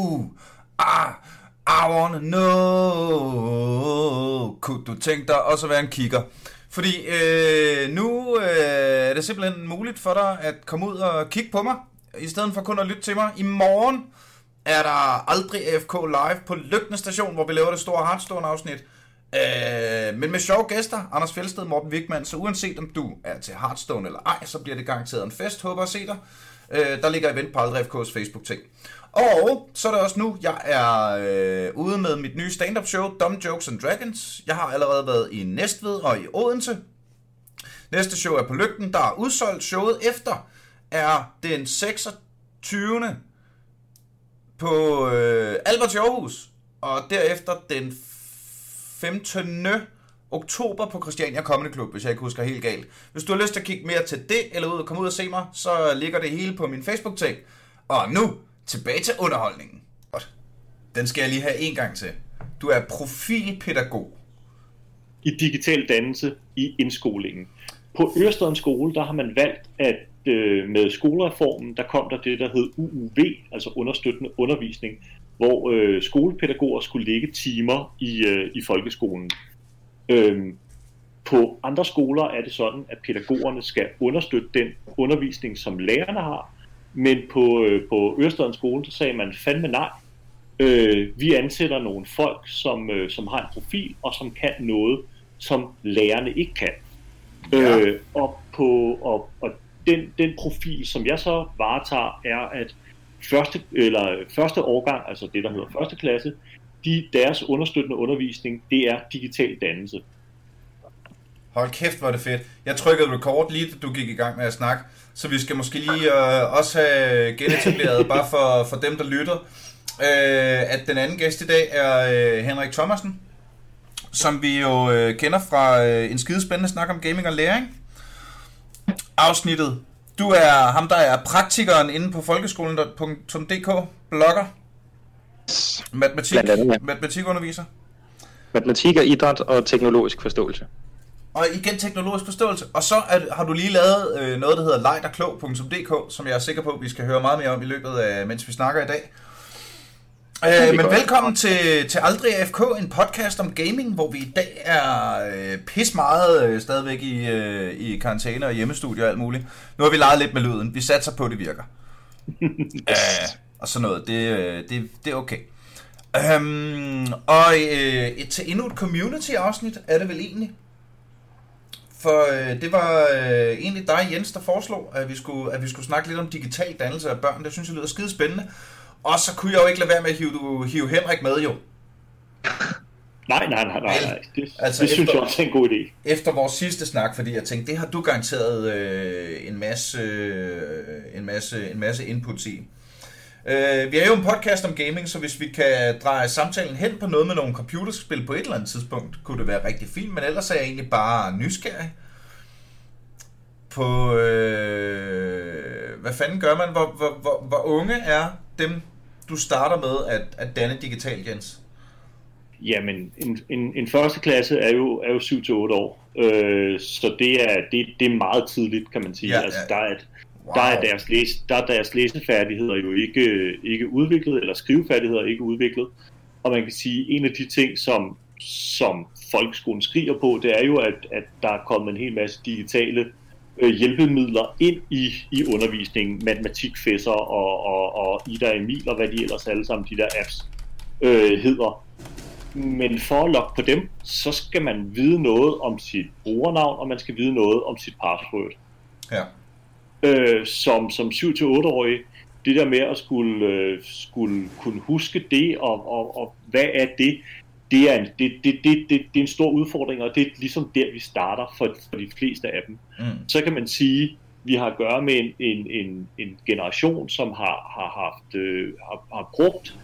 uh, ah, I wanna know. Kunne du tænke dig også at være en kigger? Fordi øh, nu øh, er det simpelthen muligt for dig at komme ud og kigge på mig, i stedet for kun at lytte til mig. I morgen er der aldrig AFK live på Lygten Station, hvor vi laver det store Hearthstone-afsnit. Øh, men med sjove gæster, Anders Fjeldsted, Morten Wigman, så uanset om du er til Hearthstone eller ej, så bliver det garanteret en fest. Håber at se dig. Øh, der ligger event på Aldrig FK's Facebook-ting. Og så er det også nu, jeg er øh, ude med mit nye stand-up show, Dumb Jokes and Dragons. Jeg har allerede været i Næstved og i Odense. Næste show er på Lygten, der er udsolgt. Showet efter er den 26. på øh, Albert Aarhus, og derefter den 15. oktober på Christiania Comedy Club, hvis jeg ikke husker helt galt. Hvis du har lyst til at kigge mere til det, eller ud og komme ud og se mig, så ligger det hele på min Facebook-tag. Og nu tilbage til underholdningen. Den skal jeg lige have en gang til. Du er profilpædagog. I digital dannelse i indskolingen. På Ørestaden skole, der har man valgt, at øh, med skolereformen, der kom der det, der hed UUV, altså understøttende undervisning, hvor øh, skolepædagoger skulle lægge timer i, øh, i folkeskolen. Øhm, på andre skoler er det sådan, at pædagogerne skal understøtte den undervisning, som lærerne har, men på, øh, på Ørestadens skole, så sagde man fandme nej. Øh, vi ansætter nogle folk, som, øh, som har en profil, og som kan noget, som lærerne ikke kan. Ja. Øh, og på, og, og den, den profil, som jeg så varetager, er, at første, eller første årgang, altså det, der hedder første klasse, de, deres understøttende undervisning, det er digital dannelse. Hold kæft, hvor er det fedt. Jeg trykkede record lige, da du gik i gang med at snakke, så vi skal måske lige øh, også have genetableret, bare for, for dem, der lytter, øh, at den anden gæst i dag er øh, Henrik Thomasen, som vi jo øh, kender fra øh, en skidespændende snak om gaming og læring. Afsnittet. Du er ham, der er praktikeren inde på folkeskolen.dk, blogger. Matematik, andet, ja. matematikunderviser. Matematik og idræt og teknologisk forståelse. Og igen teknologisk forståelse. Og så er, har du lige lavet øh, noget, der hedder lejderklog.dk, som jeg er sikker på, at vi skal høre meget mere om i løbet af, mens vi snakker i dag. Øh, men velkommen til, til Aldrig AFK, en podcast om gaming, hvor vi i dag er øh, pis meget øh, stadigvæk i, øh, i karantæne og hjemmestudie og alt muligt. Nu har vi leget lidt med lyden. Vi satser på, at det virker. øh, og sådan noget. Det, øh, det, det er okay. Um, og øh, et, til endnu et community-afsnit er det vel egentlig. For øh, det var øh, egentlig dig, Jens, der foreslog, at vi, skulle, at vi skulle snakke lidt om digital dannelse af børn. Det synes jeg lyder skide spændende. Og så kunne jeg jo ikke lade være med at hive, hive Henrik med, jo. Nej, nej, nej, nej, nej. Det, Altså, det synes efter- jeg også er en god idé. Efter vores sidste snak, fordi jeg tænkte, det har du garanteret øh, en, masse, øh, en, masse, en masse inputs i. Øh, vi er jo en podcast om gaming, så hvis vi kan dreje samtalen hen på noget med nogle computerspil på et eller andet tidspunkt, kunne det være rigtig fint, men ellers er jeg egentlig bare nysgerrig på, øh, hvad fanden gør man? Hvor, hvor, hvor, hvor unge er dem, du starter med at, at danne digital, Jens? Jamen, en, en, en første klasse er jo, er jo 7-8 år, øh, så det er, det, det er meget tidligt, kan man sige. Ja, altså, ja. der, er et, der, er deres læse, der er deres læsefærdigheder jo ikke, ikke udviklet, eller skrivefærdigheder ikke udviklet. Og man kan sige, en af de ting, som, som folkeskolen skriger på, det er jo, at, at der er kommet en hel masse digitale øh, hjælpemidler ind i, i undervisningen, matematikfæsser og, og, og Ida Emil og hvad de ellers alle sammen, de der apps øh, hedder. Men for at logge på dem, så skal man vide noget om sit brugernavn, og man skal vide noget om sit password. Ja. Øh, som som 7-8-årig, det der med at skulle, øh, skulle kunne huske det, og, og, og hvad er det, det er, en, det, det, det, det, det er en stor udfordring, og det er ligesom der, vi starter for, for de fleste af dem. Mm. Så kan man sige, vi har at gøre med en, en, en, en generation, som har, har, haft, øh, har, har brugt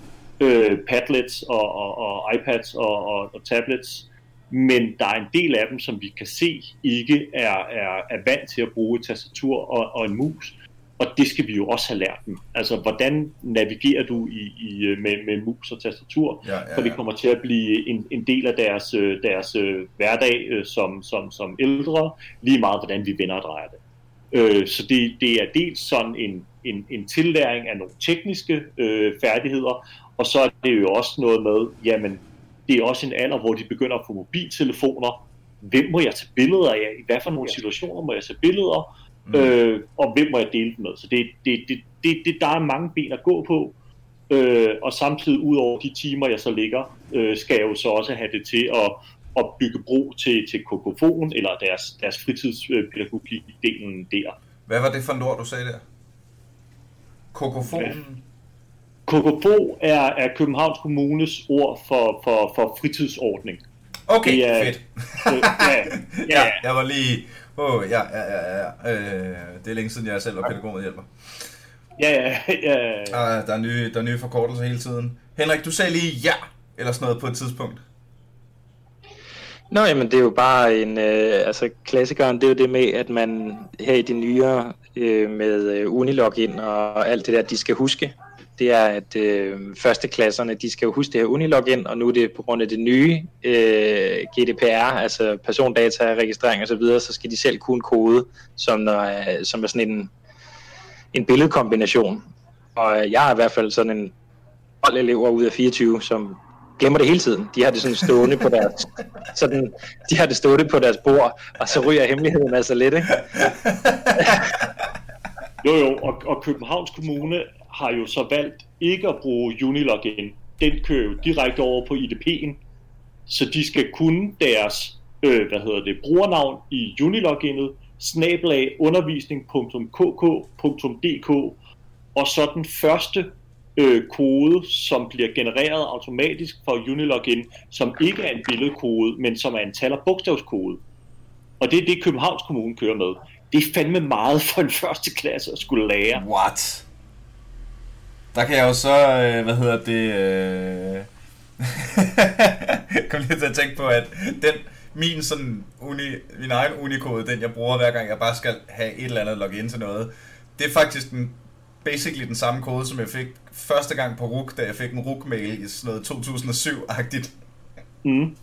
øh, padlets og, og, og iPads og, og, og tablets, men der er en del af dem, som vi kan se ikke er, er, er vant til at bruge et tastatur og, og en mus. Og det skal vi jo også have lært dem. Altså, hvordan navigerer du i, i, med, med mus og tastatur? Ja, ja, For det ja. kommer til at blive en, en del af deres, øh, deres øh, hverdag øh, som, som, som ældre, lige meget hvordan vi vender og drejer det. Øh, så det, det er dels sådan en, en, en tillæring af nogle tekniske øh, færdigheder, og så er det jo også noget med, jamen, det er også en alder, hvor de begynder at få mobiltelefoner. Hvem må jeg tage billeder af? I hvad for nogle situationer må jeg tage billeder? Mm. Øh, og hvem må jeg dele dem med? Så det, det, det, det, det, der er mange ben at gå på. Øh, og samtidig ud over de timer, jeg så ligger, øh, skal jeg jo så også have det til at, at bygge bro til, til kokofon eller deres, deres fritidspædagogik-delen der. Hvad var det for en ord, du sagde der? Kokofonen? Kokofo er, er Københavns Kommunes ord for, for, for fritidsordning. Okay, Det er- fedt. Øh, ja, Ja, ja, jeg var lige... Åh, oh, ja, ja, ja, ja. Øh, det er længe siden, jeg selv var pædagogmedhjælper. ja, ja, ja, ja. Ah, der, er nye, der er nye forkortelser hele tiden. Henrik, du sagde lige ja, eller sådan noget på et tidspunkt. Nå, jamen det er jo bare en, øh, altså klassikeren, det er jo det med, at man her i de nyere øh, med øh, Unilogin og alt det der, de skal huske, det er, at øh, førsteklasserne, de skal jo huske det her Unilogin, og nu er det på grund af det nye øh, GDPR, altså persondata, registrering og så videre, så skal de selv kunne kode, som, når, øh, som er sådan en, en billedkombination. Og øh, jeg har i hvert fald sådan en 12 elever ud af 24, som glemmer det hele tiden. De har det sådan stående på deres, sådan, de har det stående på deres bord, og så ryger hemmeligheden altså lidt, ikke? Jo, jo, og, og Københavns Kommune har jo så valgt ikke at bruge Unilogin. Den kører jo direkte over på IDP'en, så de skal kunne deres øh, hvad hedder det, brugernavn i Uniloginet, snabelag undervisning.kk.dk, og så den første øh, kode, som bliver genereret automatisk fra Unilogin, som ikke er en billedkode, men som er en tal- og bogstavskode. Og det er det, Københavns Kommune kører med. Det er fandme meget for en første klasse at skulle lære. What? Der kan jeg jo så, øh, hvad hedder det, øh... kom lige til at tænke på, at den, min sådan uni, min egen unikode, den jeg bruger hver gang jeg bare skal have et eller andet login til noget, det er faktisk den, basically den samme kode, som jeg fik første gang på RUK, da jeg fik en RUK-mail i sådan noget 2007-agtigt. Mm.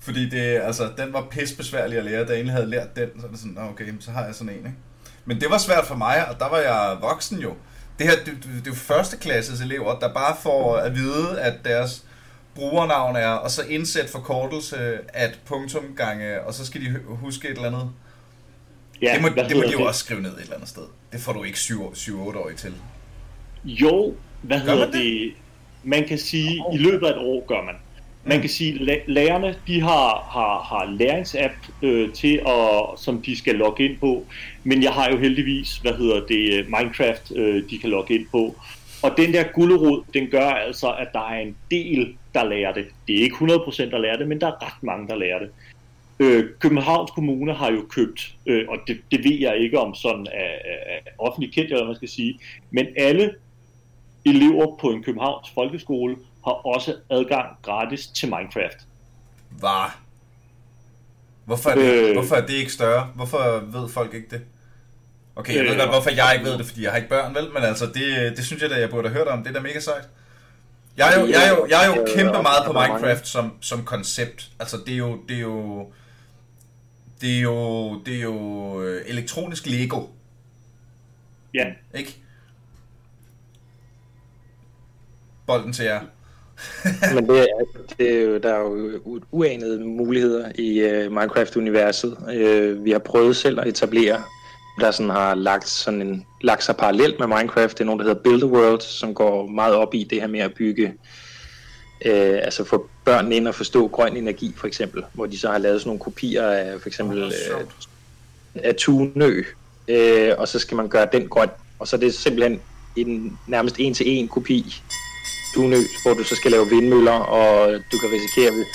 Fordi det, altså, den var pissebesværlig at lære, da jeg egentlig havde lært den, så er det sådan, "Nå, okay, så har jeg sådan en, ikke? Men det var svært for mig, og der var jeg voksen jo. Det her, det, det, det er jo førsteklasses elever, der bare får at vide, at deres brugernavn er, og så indsæt forkortelse at punktum gange, og så skal de hu- huske et eller andet. Ja, det må, det må de jo også skrive ned et eller andet sted. Det får du ikke 7-8 til. Jo, hvad Gør hedder man det? det? det? Man kan sige, i løbet af et år gør man. Man kan sige, la- lærerne de har, har, har læringsapp øh, til at, som de skal logge ind på, men jeg har jo heldigvis, hvad hedder det, Minecraft, øh, de kan logge ind på. Og den der gullerod, den gør altså, at der er en del, der lærer det. Det er ikke 100% der lærer det, men der er ret mange, der lærer det. Øh, Københavns Kommune har jo købt, øh, og det, det ved jeg ikke om sådan er, er, offentligt kendt, eller hvad man skal sige, men alle elever på en Københavns folkeskole har også adgang gratis til Minecraft. Var. Hvorfor er, det, Øh. hvorfor er det ikke større? Hvorfor ved folk ikke det? Okay, jeg ved Øh, godt, hvorfor jeg ikke ved det, fordi jeg har ikke børn, vel? Men altså, det, det synes jeg da, jeg burde have hørt om. Det er da mega sejt. Jeg er jo, jeg er jo, jeg er jo Øh, kæmpe meget på Minecraft som, som koncept. Altså, det er jo... Det er jo det er jo, det er jo øh, elektronisk Lego, Ja, ikke? Bolden til jer. Men det er, det er jo, der er jo uanede muligheder i uh, Minecraft-universet. Vi har prøvet selv at etablere, der sådan har lagt, sådan en, lagt sig parallelt med Minecraft. Det er nogen, der hedder Build-A-World, som går meget op i det her med at bygge, uh, altså få børnene ind og forstå grøn energi for eksempel, hvor de så har lavet sådan nogle kopier af for eksempel sjovt. af Tunø, uh, og så skal man gøre den grøn, og så er det simpelthen en nærmest en til en kopi Tunø, hvor du så skal lave vindmøller, og du kan risikere, hvis,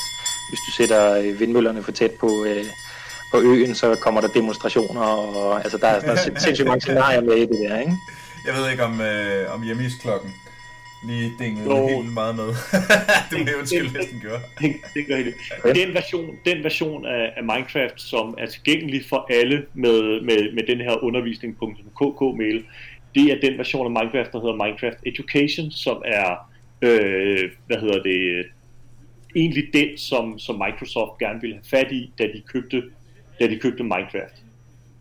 hvis du sætter øh, vindmøllerne for tæt på, øh, på øen, så kommer der demonstrationer, og altså, der, er, der er sind- sindssygt mange scenarier med i det der, ikke? Jeg ved ikke, om, øh, om hjemmesklokken lige dingede Jo. helt meget med. det må jeg undskylde, hvis den gjorde. det, det gør helt den version, den version af, af Minecraft, som er tilgængelig for alle med, med, med den her undervisning.kk-mail, det er den version af Minecraft, der hedder Minecraft Education, som er, øh, hvad hedder det, egentlig den, som, som Microsoft gerne ville have fat i, da de købte, da de købte Minecraft.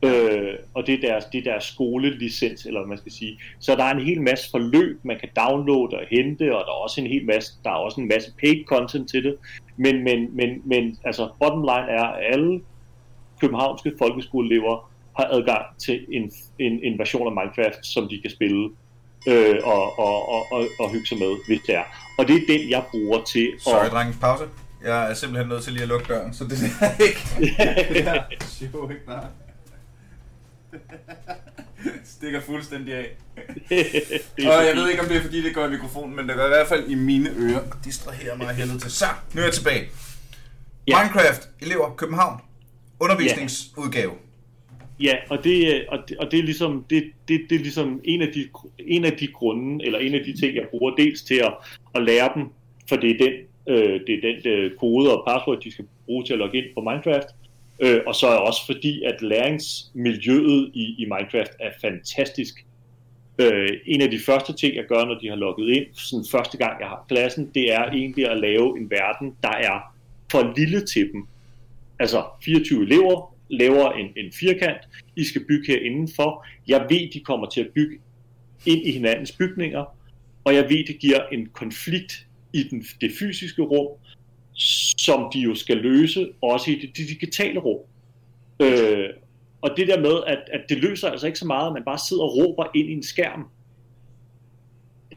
Øh, og det er, deres, det er deres skolelicens, eller hvad man skal sige. Så der er en hel masse forløb, man kan downloade og hente, og der er også en hel masse, der er også en masse paid content til det. Men, men, men, men altså, bottom line er, at alle københavnske folkeskoleelever har adgang til en, en, en version af Minecraft, som de kan spille øh, og, og, og, og, og hygge sig med, hvis det er. Og det er den, jeg bruger til at... Drengens pause. Jeg er simpelthen nødt til lige at lukke døren, så det er ikke... det er sjovt, ikke nej. Stikker fuldstændig af. og jeg ved ikke, om det er fordi, det går i mikrofonen, men det gør i hvert fald i mine ører. Og distraherer mig helvede til. Så, nu er jeg tilbage. Ja. Minecraft, elever, København. Undervisningsudgave. Ja, og det, og det, og det er ligesom det, det, det er ligesom en af de en af de grunde eller en af de ting jeg bruger dels til at, at lære dem, for det er den øh, det er den øh, kode og password de skal bruge til at logge ind på Minecraft. Øh, og så er også fordi at læringsmiljøet i, i Minecraft er fantastisk. Øh, en af de første ting jeg gør, når de har logget ind, sådan første gang jeg har klassen, det er egentlig at lave en verden, der er for lille til dem. Altså 24 elever, laver en, en firkant, I skal bygge her indenfor. Jeg ved, de kommer til at bygge ind i hinandens bygninger, og jeg ved, det giver en konflikt i den, det fysiske rum, som de jo skal løse, også i det, det digitale rum. Øh, og det der med, at, at det løser altså ikke så meget, at man bare sidder og råber ind i en skærm.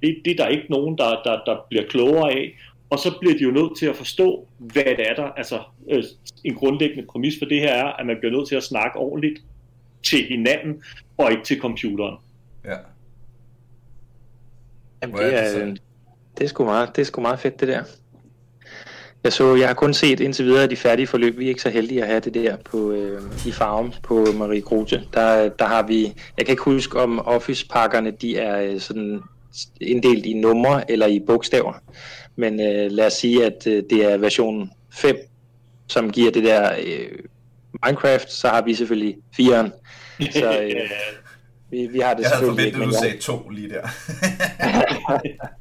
Det, det er der ikke nogen, der, der, der bliver klogere af. Og så bliver de jo nødt til at forstå, hvad det er der. Altså, øh, en grundlæggende præmis for det her er, at man bliver nødt til at snakke ordentligt til hinanden, og ikke til computeren. Ja. Jamen, det er, det er, sgu meget, det er sgu meget fedt, det der. Jeg, så, jeg har kun set indtil videre de færdige forløb. Vi er ikke så heldige at have det der på, øh, i farven på Marie Grote. Der, der har vi, jeg kan ikke huske om Office-pakkerne, de er øh, sådan inddelt i numre eller i bogstaver. Men øh, lad os sige, at øh, det er version 5, som giver det der øh, Minecraft, så har vi selvfølgelig 4'eren. Så øh, vi, vi har det jeg havde forventet, at du sagde to lige der.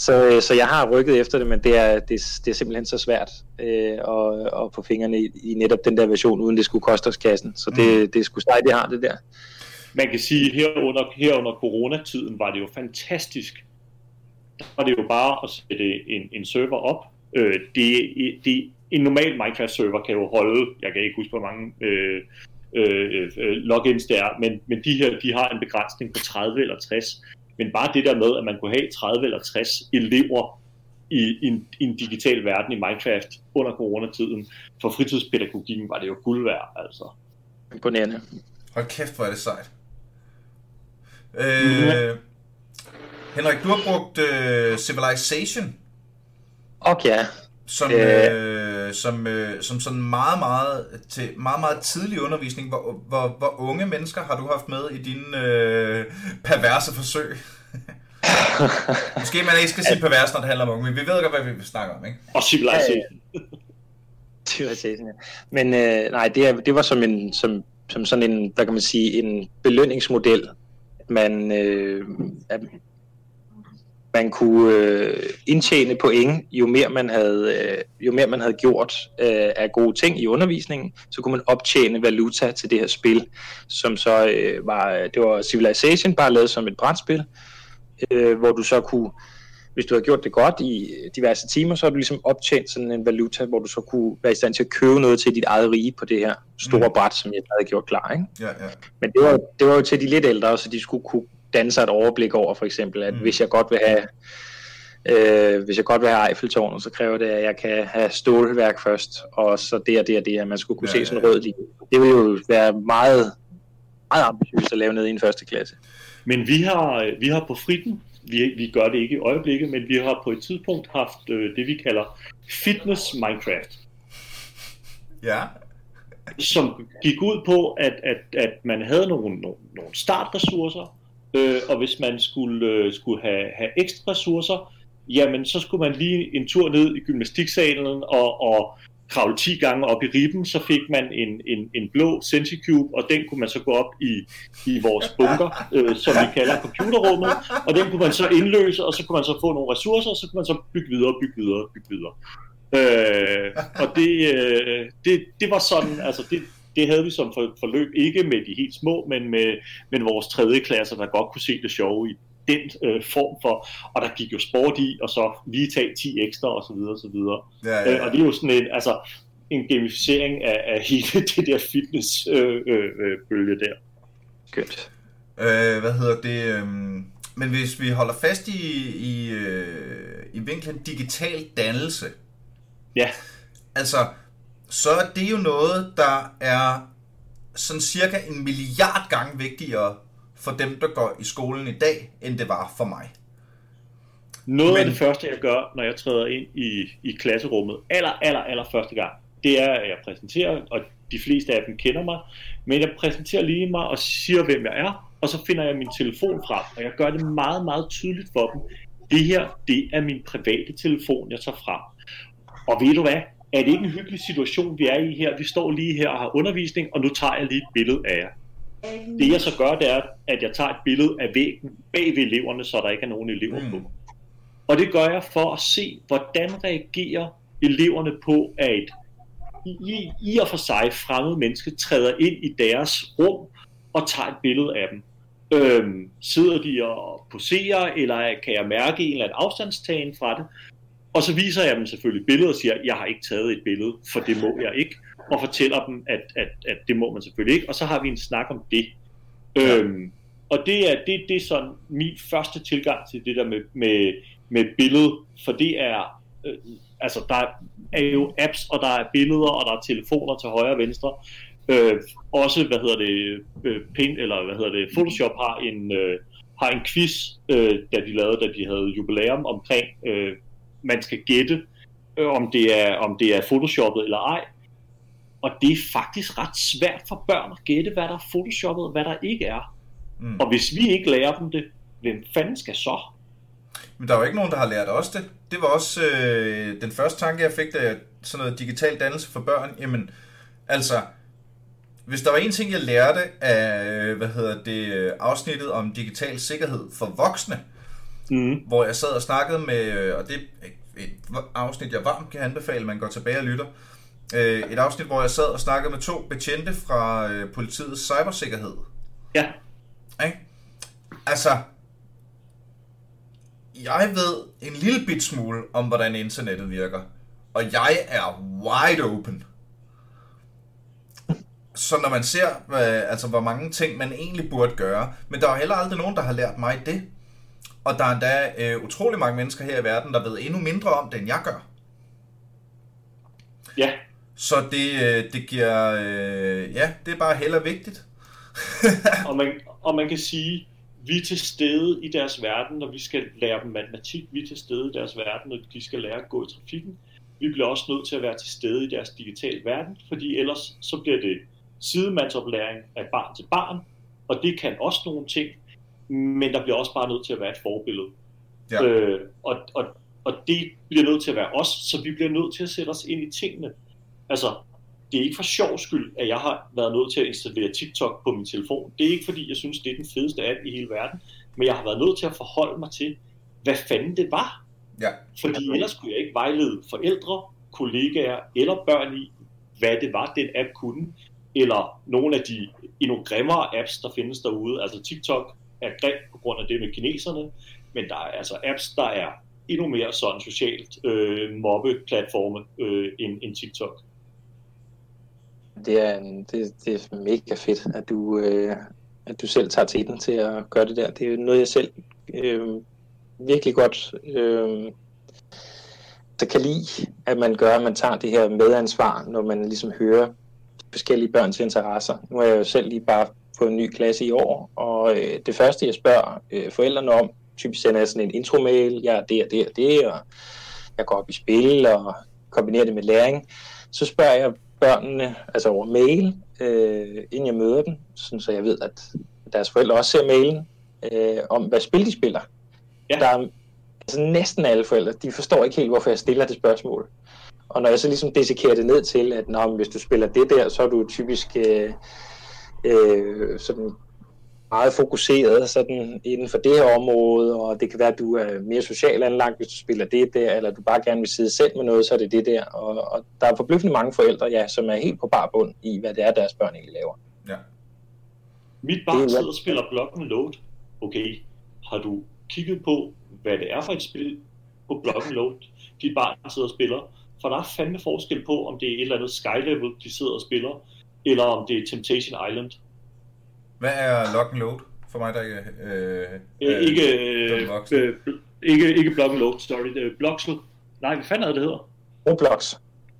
så, øh, så jeg har rykket efter det, men det er, det, det er simpelthen så svært øh, at, at få fingrene i, i netop den der version, uden det skulle koste os kassen. Så det, mm. det er sgu sejt, det har det der. Man kan sige, her under, her under coronatiden var det jo fantastisk. Der var det jo bare at sætte en, en server op. Øh, det, det, en normal Minecraft-server kan jo holde, jeg kan ikke huske, hvor mange øh, øh, øh, logins der er, men, men de her, de har en begrænsning på 30 eller 60. Men bare det der med, at man kunne have 30 eller 60 elever i, i, en, i en digital verden i Minecraft under coronatiden, for fritidspædagogikken var det jo guld værd, altså. Imponerende. Hold kæft, hvor er det sejt. Øh, Henrik, du har brugt øh, Civilization. Okay. Som, øh, øh, som, øh, som sådan meget, meget, til meget, meget tidlig undervisning. Hvor, hvor, hvor unge mennesker har du haft med i dine øh, perverse forsøg? Måske man ikke skal sige pervers, når det handler om unge, men vi ved godt, hvad vi snakker om, ikke? Og Civilization. Civilization, ja. Men øh, nej, det, er, det var som, en, som, som sådan en, hvad kan man sige, en belønningsmodel. Man, øh, at man kunne øh, indtjene point, jo mere man havde, øh, jo mere man havde gjort øh, af gode ting i undervisningen, så kunne man optjene valuta til det her spil, som så øh, var, det var Civilization, bare lavet som et brætspil, øh, hvor du så kunne, hvis du havde gjort det godt i diverse timer, så har du ligesom optjent sådan en valuta, hvor du så kunne være i stand til at købe noget til dit eget rige på det her store mm. bræt, som jeg havde gjort klar. Ikke? Ja, ja. Men det var, det var jo til de lidt ældre, så de skulle kunne danne sig et overblik over, for eksempel, at mm. hvis jeg godt vil have Øh, hvis jeg godt vil have Eiffeltårnet, så kræver det, at jeg kan have stålværk først, og så det og det og det, at man skulle kunne ja, se sådan en rød linje. Det vil jo være meget, meget ambitiøst at lave ned i en første klasse. Men vi har, vi har på fritten, vi, vi gør det ikke i øjeblikket, men vi har på et tidspunkt haft øh, det, vi kalder fitness Minecraft. Ja. som gik ud på, at, at, at man havde nogle, nogle, nogle startressourcer, øh, og hvis man skulle, øh, skulle have, have ekstra ressourcer, jamen så skulle man lige en tur ned i gymnastiksalen og, og kravle 10 gange op i ribben, så fik man en, en, en blå Senticube, og den kunne man så gå op i, i vores bunker, øh, som vi kalder computerrummet, og den kunne man så indløse, og så kunne man så få nogle ressourcer, og så kunne man så bygge videre, bygge videre, bygge videre. Øh, og det, øh, det, det var sådan, altså det, det havde vi som for, forløb, ikke med de helt små, men med, med vores tredje klasser, der godt kunne se det sjove i den øh, form for, og der gik jo sport i, og så lige tage 10 ekstra, og så videre, og så videre. Ja, ja, ja. Øh, og det er jo sådan en, altså, en gamificering af, af hele det der fitness-bølge øh, øh, bølge der. Skønt. Øh, hvad hedder det? øhm, Men hvis vi holder fast i, i, øh, i vinklen digital dannelse, Ja, altså, så er det jo noget, der er sådan cirka en milliard gange vigtigere for dem, der går i skolen i dag, end det var for mig. Noget Men... af det første, jeg gør, når jeg træder ind i, i klasserummet, aller, aller, aller første gang, det er, at jeg præsenterer, og de fleste af dem kender mig, men jeg præsenterer lige mig og siger, hvem jeg er, og så finder jeg min telefon frem, og jeg gør det meget, meget tydeligt for dem. Det her, det er min private telefon, jeg tager frem. Og ved du hvad? Er det ikke en hyggelig situation, vi er i her? Vi står lige her og har undervisning, og nu tager jeg lige et billede af jer. Det jeg så gør, det er, at jeg tager et billede af væggen bag ved eleverne, så der ikke er nogen elever Mm. på. Og det gør jeg for at se, hvordan reagerer eleverne på, at et i, i og for sig fremmed menneske træder ind i deres rum og tager et billede af dem. Øhm, sidder de og poserer, eller kan jeg mærke en eller anden afstandstagen fra det? Og så viser jeg dem selvfølgelig billedet og siger, jeg har ikke taget et billede, for det må jeg ikke. Og fortæller dem, at, at, at det må man selvfølgelig ikke. Og så har vi en snak om det. Ja. Øhm, og det er, det, det er sådan min første tilgang til det der med, med, med billede, for det er, øh, altså der er jo apps, og der er billeder, og der er telefoner til højre og venstre. Øh, også, hvad hedder det, øh, Paint, eller hvad hedder det, Photoshop har en, øh, har en quiz, øh, da de lavede, da de havde jubilæum omkring, øh, man skal gætte, øh, om, det er, om det er photoshoppet eller ej. Og det er faktisk ret svært for børn at gætte, hvad der er photoshoppet, og hvad der ikke er. Mm. Og hvis vi ikke lærer dem det, hvem fanden skal så? Men der er jo ikke nogen, der har lært os det. Det var også øh, den første tanke, jeg fik, da sådan noget digital dannelse for børn. Jamen, altså, hvis der var en ting, jeg lærte af, øh, hvad hedder det, øh, afsnittet om digital sikkerhed for voksne, Mm. hvor jeg sad og snakkede med, øh, og det er et afsnit, jeg varmt kan anbefale, man går tilbage og lytter. Øh, Et afsnit, hvor jeg sad og snakkede med to betjente fra øh, politiets cybersikkerhed. Ja, Ikke? Altså, jeg ved en lille bit smule om, hvordan internettet virker. Og jeg er wide open. Så når man ser, altså, hvor mange ting man egentlig burde gøre, men der er heller aldrig nogen, der har lært mig det. Og der er endda øh, utrolig mange mennesker her i verden, der ved endnu mindre om det, end jeg gør. ja, Så det, øh, det giver, øh, ja, det er bare heller vigtigt. og man, og man kan sige, vi er til stede i deres verden, når vi skal lære dem matematik. Vi er til stede i deres verden, når de skal lære at gå i trafikken. Vi bliver også nødt til at være til stede i deres digitale verden, fordi ellers så bliver det sidemandsoplæring af barn til barn, og det kan også nogle ting, men der bliver også bare nødt til at være et forbillede. Ja. Øh, og, og, og det bliver nødt til at være os, så vi bliver nødt til at sætte os ind i tingene. Altså, det er ikke for sjov skyld, at jeg har været nødt til at installere TikTok på min telefon. Det er ikke fordi, jeg synes, det er den fedeste app i hele verden, men jeg har været nødt til at forholde mig til, hvad fanden det var. Ja. Fordi ellers kunne jeg ikke vejlede forældre, kollegaer eller børn i, hvad det var, den app kunne. Eller nogle af de endnu grimmere apps, der findes derude. Altså TikTok er grim på grund af det med kineserne, men der er altså apps, der er endnu mere sådan socialt øh, mobbeplatforme øh, end, end TikTok. Det er, en, det, det er mega fedt, at du, øh, at du selv tager til til at gøre det der. Det er noget, jeg selv øh, virkelig godt øh, der kan lide, at man gør, at man tager det her medansvar, når man ligesom hører forskellige børns interesser. Nu er jeg jo selv lige bare på en ny klasse i år, og øh, det første, jeg spørger øh, forældrene om, typisk sender jeg sådan en intro-mail, jeg er det og det og det, og jeg går op i spil og kombinerer det med læring. Så spørger jeg børnene, altså over mail, øh, inden jeg møder dem, sådan så jeg ved, at deres forældre også ser mailen, øh, om hvad spil de spiller. Ja. Der er altså næsten alle forældre, de forstår ikke helt, hvorfor jeg stiller det spørgsmål. Og når jeg så ligesom dissekerer det ned til, at når, hvis du spiller det der, så er du typisk øh, øh, sådan meget fokuseret sådan inden for det her område, og det kan være, at du er mere social anlagt, hvis du spiller det der, eller du bare gerne vil sidde selv med noget, så er det det der. Og, og der er forbløffende mange forældre, ja, som er helt på bar bund i, hvad det er, deres børn egentlig laver. Ja. Mit barn sidder og spiller Block Load. Okay, har du kigget på, hvad det er for et spil på Block Load, dit barn sidder og spiller? For der er fandme forskel på, om det er et eller andet Sky Level, de sidder og spiller, eller om det er Temptation Island. Hvad er Lock and Load? For mig, der ikke øh, øh, ikke, øh, øh, ikke, ikke Block and Load, sorry. Det er Bloxel. Nej, hvad fanden er det, hedder? Roblox.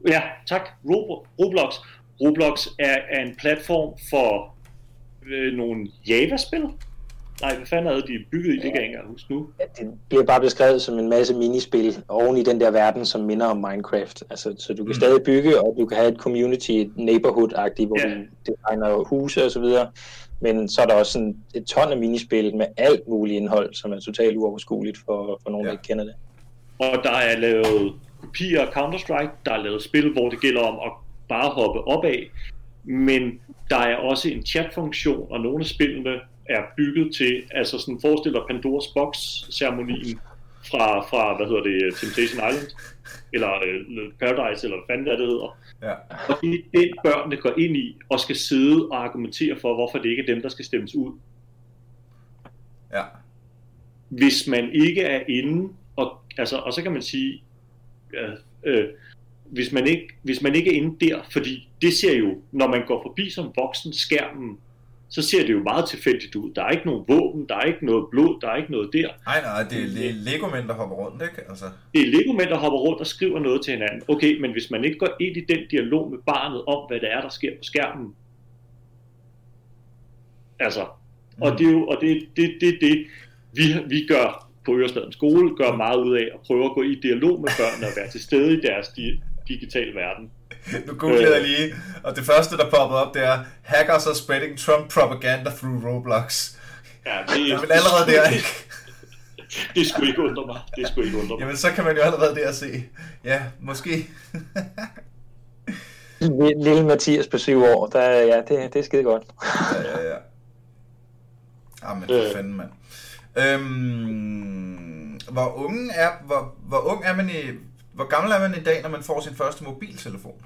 Ja, tak. Roblox. Roblox er, er en platform for øh, nogle Java-spil. Nej, hvad fanden havde de bygget i? Det kan jeg ikke engang huske nu. Ja, det bliver bare beskrevet som en masse minispil oven i den der verden, som minder om Minecraft. Altså, så du kan mm. stadig bygge, og du kan have et community, et neighborhood-agtigt, hvor ja. du designer huse og så videre. Men så er der også sådan et ton af minispil med alt muligt indhold, som er totalt uoverskueligt for, for nogen, ja. der ikke kender det. Og der er lavet kopier af Counter-Strike, der er lavet spil, hvor det gælder om at bare hoppe opad, men der er også en chatfunktion, og nogle af spillene er bygget til, altså sådan forestiller Pandoras Box-ceremonien fra, fra, hvad hedder det, Temptation Island, eller uh, Paradise, eller hvad fanden det, det hedder. Ja. Og det er det, børnene går ind i, og skal sidde og argumentere for, hvorfor det ikke er dem, der skal stemmes ud. Ja. Hvis man ikke er inde, og, altså, og så kan man sige, ja, øh, hvis, man ikke, hvis man ikke er inde der, fordi det ser jo, når man går forbi som voksen skærmen, så ser det jo meget tilfældigt ud. Der er ikke nogen våben, der er ikke noget blod, der er ikke noget der. Nej, nej, det er Lego-mænd, der hopper rundt, ikke? Altså. Det er Lego-mænd, der hopper rundt og skriver noget til hinanden. Okay, men hvis man ikke går ind i den dialog med barnet om, hvad det er, der sker på skærmen, altså, mm. og det er jo, og det, det, det, det, vi, vi gør på Ørestaden skole, gør meget ud af at prøve at gå i dialog med børnene og være til stede i deres digitale verden. Nu googlede jeg lige, og det første, der poppede op, det er Hackers are spreading Trump propaganda through Roblox. Ja, det, er allerede der, ikke? det skulle ikke undre mig. Det skulle ikke undre mig. Jamen, så kan man jo allerede der se. Ja, måske. Lille Mathias på syv år, der, ja, det, det er skide godt. ja, ja, ja. Jamen, for øh. fanden, mand. Øhm, hvor, unge er, hvor, hvor ung er man i, hvor gammel er man i dag, når man får sin første mobiltelefon?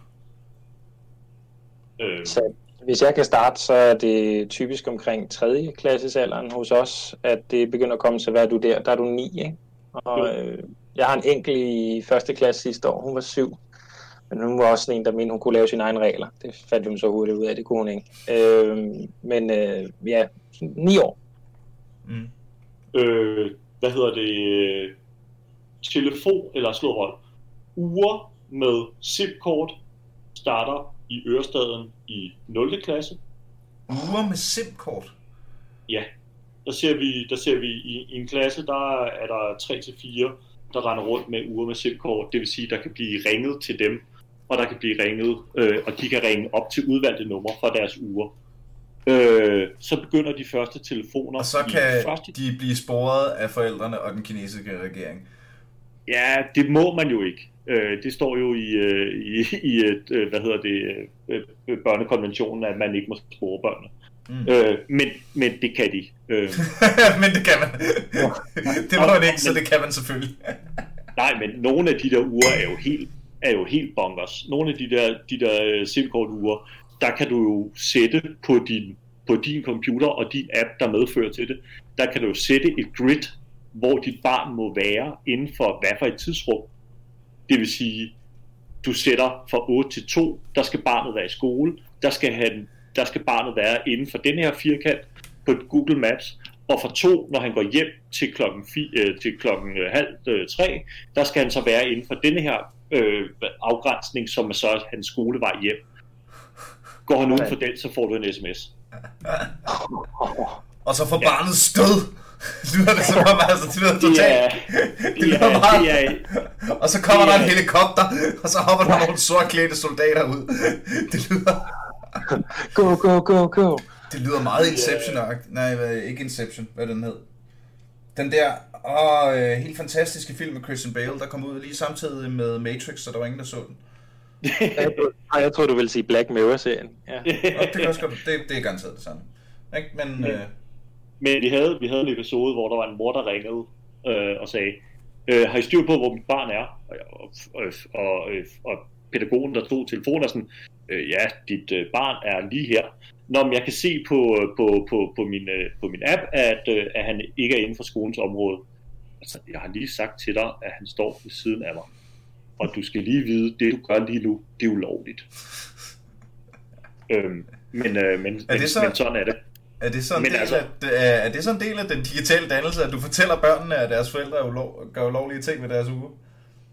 Øh. Så hvis jeg kan starte, så er det typisk omkring 3. klassesalderen hos os, at det begynder at komme til, hvad er du der? Der er du 9, ikke? Og øh, jeg har en enkelt i første klasse sidste år, hun var 7. Men hun var også en, der mente, hun kunne lave sine egne regler. Det fandt hun så hurtigt ud af, det kunne hun ikke. Øh, men øh, ja, 9 år. Mm. Øh, hvad hedder det? Telefon eller slået uger med SIM-kort starter i Ørestaden i 0. klasse. Uger med SIM-kort? Ja, der ser vi, der ser vi i, i en klasse, der er der 3-4, der render rundt med uger med SIM-kort. Det vil sige, der kan blive ringet til dem, og der kan blive ringet, øh, og de kan ringe op til udvalgte numre fra deres uger. Øh, så begynder de første telefoner. Og så kan første... de blive sporet af forældrene og den kinesiske regering. Ja, det må man jo ikke. Øh, det står jo i, øh, i, i et, øh, hvad hedder det, øh, børnekonventionen, at man ikke må spore børnene. Mm. Øh, men, men det kan de. Øh. men det kan man. det må man ikke, så det kan man selvfølgelig. nej, men nogle af de der uger er jo helt, er jo helt bonkers. Nogle af de der, de der SIM-kort uger, der kan du jo sætte på din, på din computer og din app, der medfører til det, der kan du jo sætte et grid, hvor dit barn må være inden for hvad for et tidsrum. Det vil sige, du sætter fra 8 til 2, der skal barnet være i skole, der skal, han, der skal barnet være inden for den her firkant på Google Maps, og fra 2, når han går hjem til klokken, fi, øh, til klokken øh, halv øh, 3, der skal han så være inden for denne her øh, afgrænsning, som er så hans skolevej hjem. Går han uden for den, så får du en sms. Og så får ja. barnet stød lyder det som om, altså, det lyder totalt. Yeah. det lyder yeah, meget. Yeah. Og så kommer yeah. der en helikopter, og så hopper der nogle sortklædte soldater ud. Det lyder... go, go, go, go. Det lyder meget Inception yeah. Nej, ikke Inception, hvad den hed. Den der åh, øh, helt fantastiske film med Christian Bale, der kom ud lige samtidig med Matrix, så der var ingen, der så den. jeg, tror, jeg tror, du vil sige Black Mirror-serien. Ja. og det, kan også godt, det, det er garanteret det samme. Ikke? Men, øh, Men vi havde, vi havde en episode, hvor der var en mor, der ringede øh, og sagde, øh, har I styr på, hvor mit barn er? Og, og, og, og, og pædagogen, der tog telefonen, og sådan, øh, ja, dit øh, barn er lige her. Nå, men jeg kan se på, på, på, på, min, øh, på min app, at, øh, at han ikke er inden for skolens område. Altså, jeg har lige sagt til dig, at han står ved siden af mig. Og du skal lige vide, det du gør lige nu, det er ulovligt. Øhm, men, øh, men, Er det så- men sådan er det. Er det sådan en Men del, altså- af, er, er det sådan en del af den digitale dannelse, at du fortæller børnene, at deres forældre er ulov, gør ulovlige ting ved deres uge?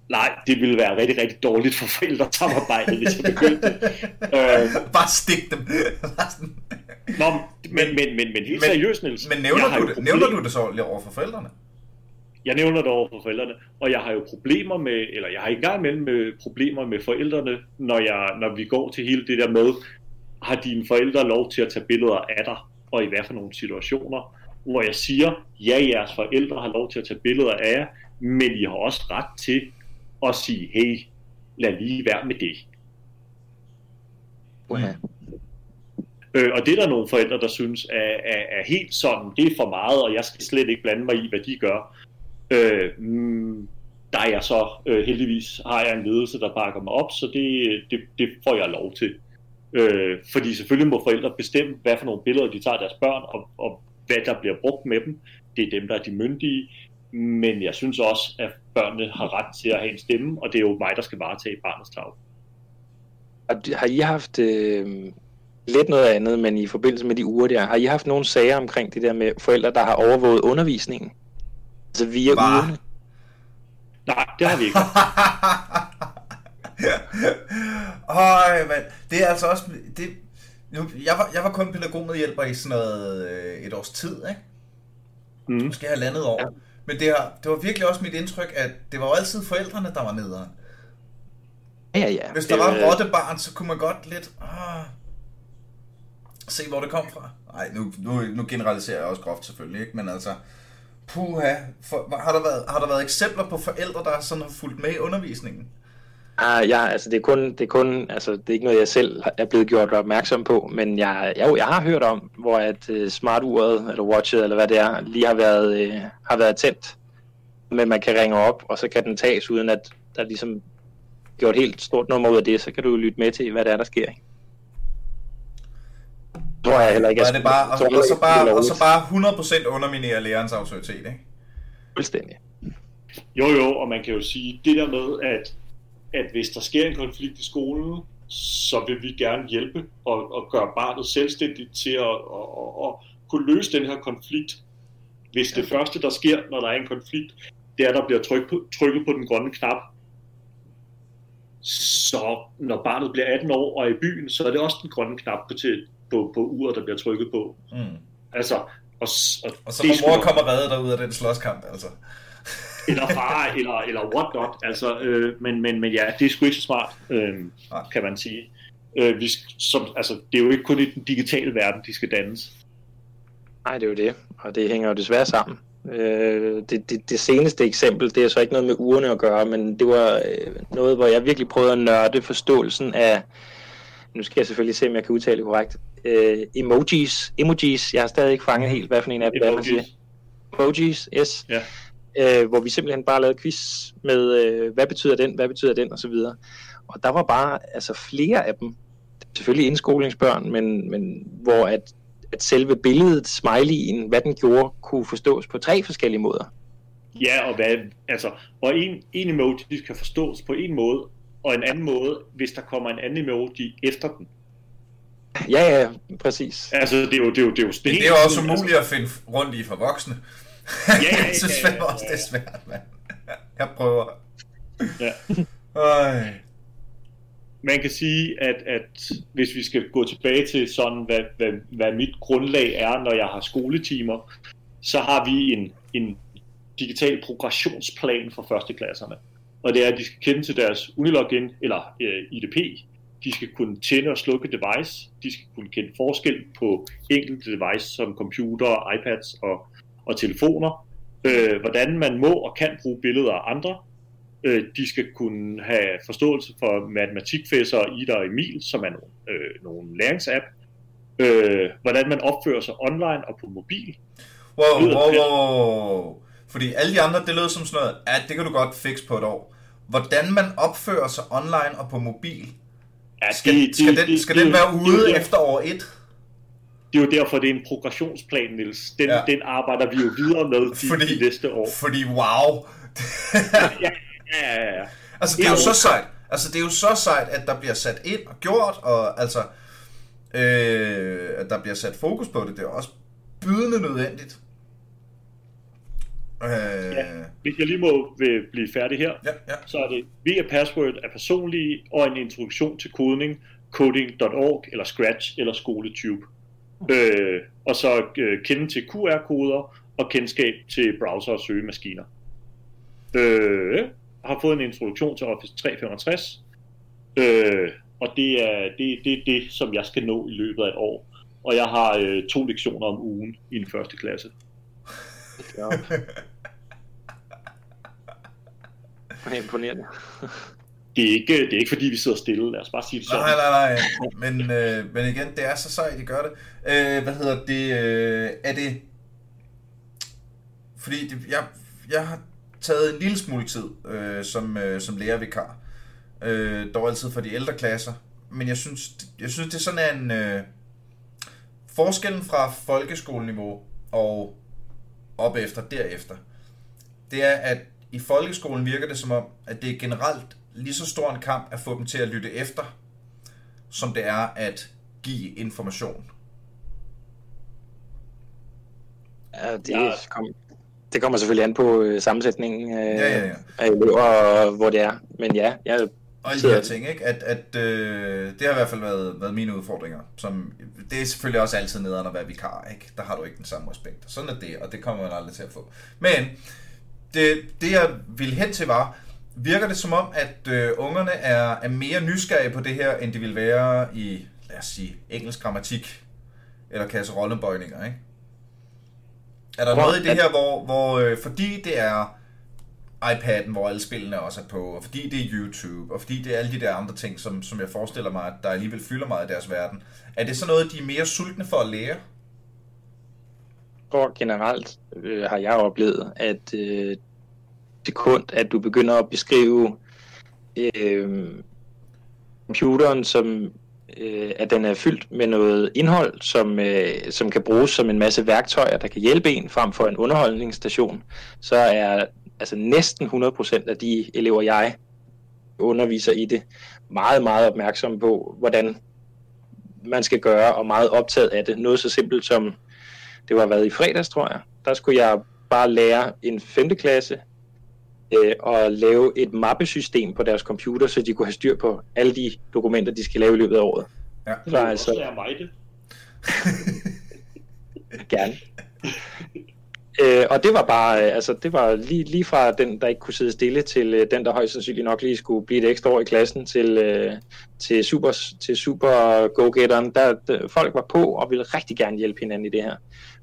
Nej, det ville være rigtig, rigtig dårligt for forældresamarbejdet, hvis jeg begyndte. øh, Bare stik dem. Nå, men, men, men, men helt Men- seriøst, Niels. Men nævner du, det, nævner du det så over for forældrene? Jeg nævner det over for forældrene, og jeg har jo problemer med, eller jeg har i gang imellem med problemer med forældrene, når, jeg, når vi går til hele det der med, har dine forældre lov til at tage billeder af dig, og i hvad for nogle situationer, hvor jeg siger, ja, jeres forældre har lov til at tage billeder af jer, men I har også ret til at sige, hey, lad lige være med det. Uha. Øh, og det er der nogle forældre, der synes er, er, er helt sådan, det er for meget, og jeg skal slet ikke blande mig i, hvad de gør. Øh, mm, der er jeg så øh, heldigvis, har jeg en ledelse, der bakker mig op, så det, det, det får jeg lov til. Øh, fordi selvfølgelig må forældre bestemme, hvad for nogle billeder de tager af deres børn, og, og hvad der bliver brugt med dem. Det er dem, der er de myndige. Men jeg synes også, at børnene har ret til at have en stemme, og det er jo mig, der skal varetage barnets tag. Har- Har I haft øh, lidt noget andet, men i forbindelse med de uger der, har I haft nogle sager omkring det der med forældre, der har overvåget undervisningen? Altså via Hva? ugerne? Nej, det har vi ikke. Øj, mand. Det er altså også... Det, nu, jeg, var, jeg var kun pædagogmedhjælper i sådan noget øh, et års tid, ikke? Mm. Måske halvandet år. Ja. Men det, har, det var virkelig også mit indtryk, at det var jo altid forældrene, der var nederen. Ja, ja. Hvis der var en Øh. rottebarn, så kunne man godt lidt... Ah, se, hvor det kom fra. Nej, nu, nu, nu generaliserer jeg også groft selvfølgelig, ikke? Men altså... Puha, for, har, der været, har der været eksempler på forældre, der sådan har fulgt med i undervisningen? Ah, ja, altså det er kun, det er kun, altså det er ikke noget, jeg selv er blevet gjort opmærksom på, men jeg, jeg, jeg har hørt om, hvor at uh, smarturet, eller watchet, eller hvad det er, lige har været, uh, har været tændt. Men man kan ringe op, og så kan den tages, uden at der er ligesom gjort helt stort nummer ud af det, så kan du jo lytte med til, hvad det er, der sker. Ikke? Tror jeg heller ikke, Og, er jeg det bare, og, tror og, heller så er bare, og så bare 100% underminere lærerens autoritet, ikke? Fuldstændig. Jo, jo, og man kan jo sige det der med, at, at hvis der sker en konflikt i skolen, så vil vi gerne hjælpe og, og gøre barnet selvstændigt til at, at, at, at kunne løse den her konflikt. Hvis det første, der sker, når der er en konflikt, det er, at der bliver tryk på, trykket på den grønne knap, så når barnet bliver 18 år og er i byen, så er det også den grønne knap på, til, på, på uret, der bliver trykket på. Mm. Altså, og, og, Og så det mor nok- komme og redde dig ud af den slåskamp, altså. Eller far, eller, eller what not. Altså, øh, men, men, men ja, det er sgu ikke så smart, øh, kan man sige. Øh, vi, som, altså, det er jo ikke kun i den digitale verden, de skal dannes. Nej, det er jo det, og det hænger jo desværre sammen. Øh, det, det, det seneste eksempel, det er så ikke noget med ugerne at gøre, men det var øh, noget, hvor jeg virkelig prøvede at nørde forståelsen af, nu skal jeg selvfølgelig se, om jeg kan udtale det korrekt, øh, emojis. Emojis, jeg har stadig ikke fanget helt, hvad for en af dem, er, man siger. Emojis. Emojis, yes. Ja. Øh, hvor vi simpelthen bare lavede quiz med, øh, hvad betyder den, hvad betyder den, og så videre. Og der var bare altså flere af dem, selvfølgelig indskolingsbørn, men, men hvor at, at selve billedet, smileyen, hvad den gjorde, kunne forstås på tre forskellige måder. Ja, og, hvad, altså, og en, en emoji kan forstås på en måde, og en anden måde, hvis der kommer en anden emoji efter den. Ja, ja, præcis. Altså, det er jo, det er jo, det er jo Men det er jo også umuligt at finde rundt i for voksne. Ja, ja, jeg synes ja, ja, fandme også, ja. det er svært, mand. Jeg prøver. Ja. Øj. man kan sige, at, at hvis vi skal gå tilbage til sådan, hvad, hvad, hvad mit grundlag er, når jeg har skoletimer, så har vi en, en digital progressionsplan for førsteklasserne. Og det er, at de skal kende til deres Unilogin eller øh, IDP. De skal kunne tænde og slukke device. De skal kunne kende forskel på enkelte device som computer, iPads og, og telefoner. Øh, hvordan man må og kan bruge billeder af andre. Øh, de skal kunne have forståelse for matematikfæsser Ida og Emil, som er nogle, øh, nogle læringsapp. Øh, hvordan man opfører sig online og på mobil. Wow, wow, wow. Fordi alle de andre, det lød som sådan noget, at det kan du godt fikse på et år. Hvordan man opfører sig online og på mobil, Ja, skal, det- skal, det- den, det- skal det- den være det- det- ude det- efter år et? Det er jo derfor, det er en progressionsplan, Niels. Den, Ja. den arbejder vi jo videre med de, Fordi- de næste år. Fordi wow. Ja, ja, ja, ja. altså, det er jo så sejt. Altså, det er jo så sejt, at der bliver sat ind og gjort, og altså, øh, at der bliver sat fokus på det. Det er også bydende nødvendigt. Øh, Ja. Hvis jeg lige må vil blive færdig her, ja, ja. så er det via password er personlige og en introduktion til kodning, coding.org eller Scratch eller SkoleTube. Øh, og så øh, kende til QR-koder og kendskab til browser og søgemaskiner. Øh, har fået en introduktion til Office 365, øh, og det er det, det, det, som jeg skal nå i løbet af et år. Og jeg har øh, to lektioner om ugen i en første klasse. Ja. Det er imponerende. Det er, ikke, det er ikke fordi, vi sidder stille. Lad os bare sige det sådan. Nej, nej, nej. Men, øh, men igen, det er så sejt, de gør det. Øh, hvad hedder det? Øh, er det... Fordi det, jeg, jeg har taget en lille smule tid øh, som, øh, som lærervikar. Øh, dog altid for de ældre klasser. Men jeg synes, jeg synes det er sådan en... Øh, forskellen fra folkeskoleniveau og op efter, derefter, det er, at i folkeskolen virker det som om, at det er generelt lige så stor en kamp at få dem til at lytte efter, som det er at give information. Ja, det, Ja. kom, det kommer selvfølgelig an på øh, sammensætningen øh, Ja, ja, ja. af elever, og hvor det er. Men ja, jeg, Og alle de her det. ting, ikke? At, at øh, det har i hvert fald været, været mine udfordringer. Som, det er selvfølgelig også altid nederen at være vikar, ikke? Der har du ikke den samme respekt. Sådan er det, og det kommer man aldrig til at få. Men det, det jeg ville hen til var, virker det som om, at øh, ungerne er, er mere nysgerrige på det her, end de ville være i, lad os sige, engelsk grammatik, eller kasserollebøjninger, ikke? Er der Hvor- noget i det her, hvor, hvor øh, fordi det er iPad'en, hvor alle spillene også er på, og fordi det er YouTube, og fordi det er alle de der andre ting, som, som jeg forestiller mig, at der alligevel fylder meget i deres verden, er det så noget, de er mere sultne for at lære? tror generelt øh, har jeg oplevet, at øh, sekund, at du begynder at beskrive øh, computeren som øh, at den er fyldt med noget indhold, som, øh, som kan bruges som en masse værktøjer, der kan hjælpe en frem for en underholdningsstation, så er altså næsten 100% af de elever, jeg underviser i det, meget, meget opmærksomme på, hvordan man skal gøre, og meget optaget af det. Noget så simpelt som det var været i fredags, tror jeg. Der skulle jeg bare lære en 5. klasse øh, og lave et mappesystem på deres computer, så de kunne have styr på alle de dokumenter, de skal lave i løbet af året. Ja. Det var Så altså lærer mig det. gerne. Øh, og det var bare, øh, altså det var lige, lige fra den, der ikke kunne sidde stille, til øh, den, der højst sandsynligt nok lige skulle blive et ekstra år i klassen, til, øh, til super, til super go-getteren, der, der, folk var på og ville rigtig gerne hjælpe hinanden i det her.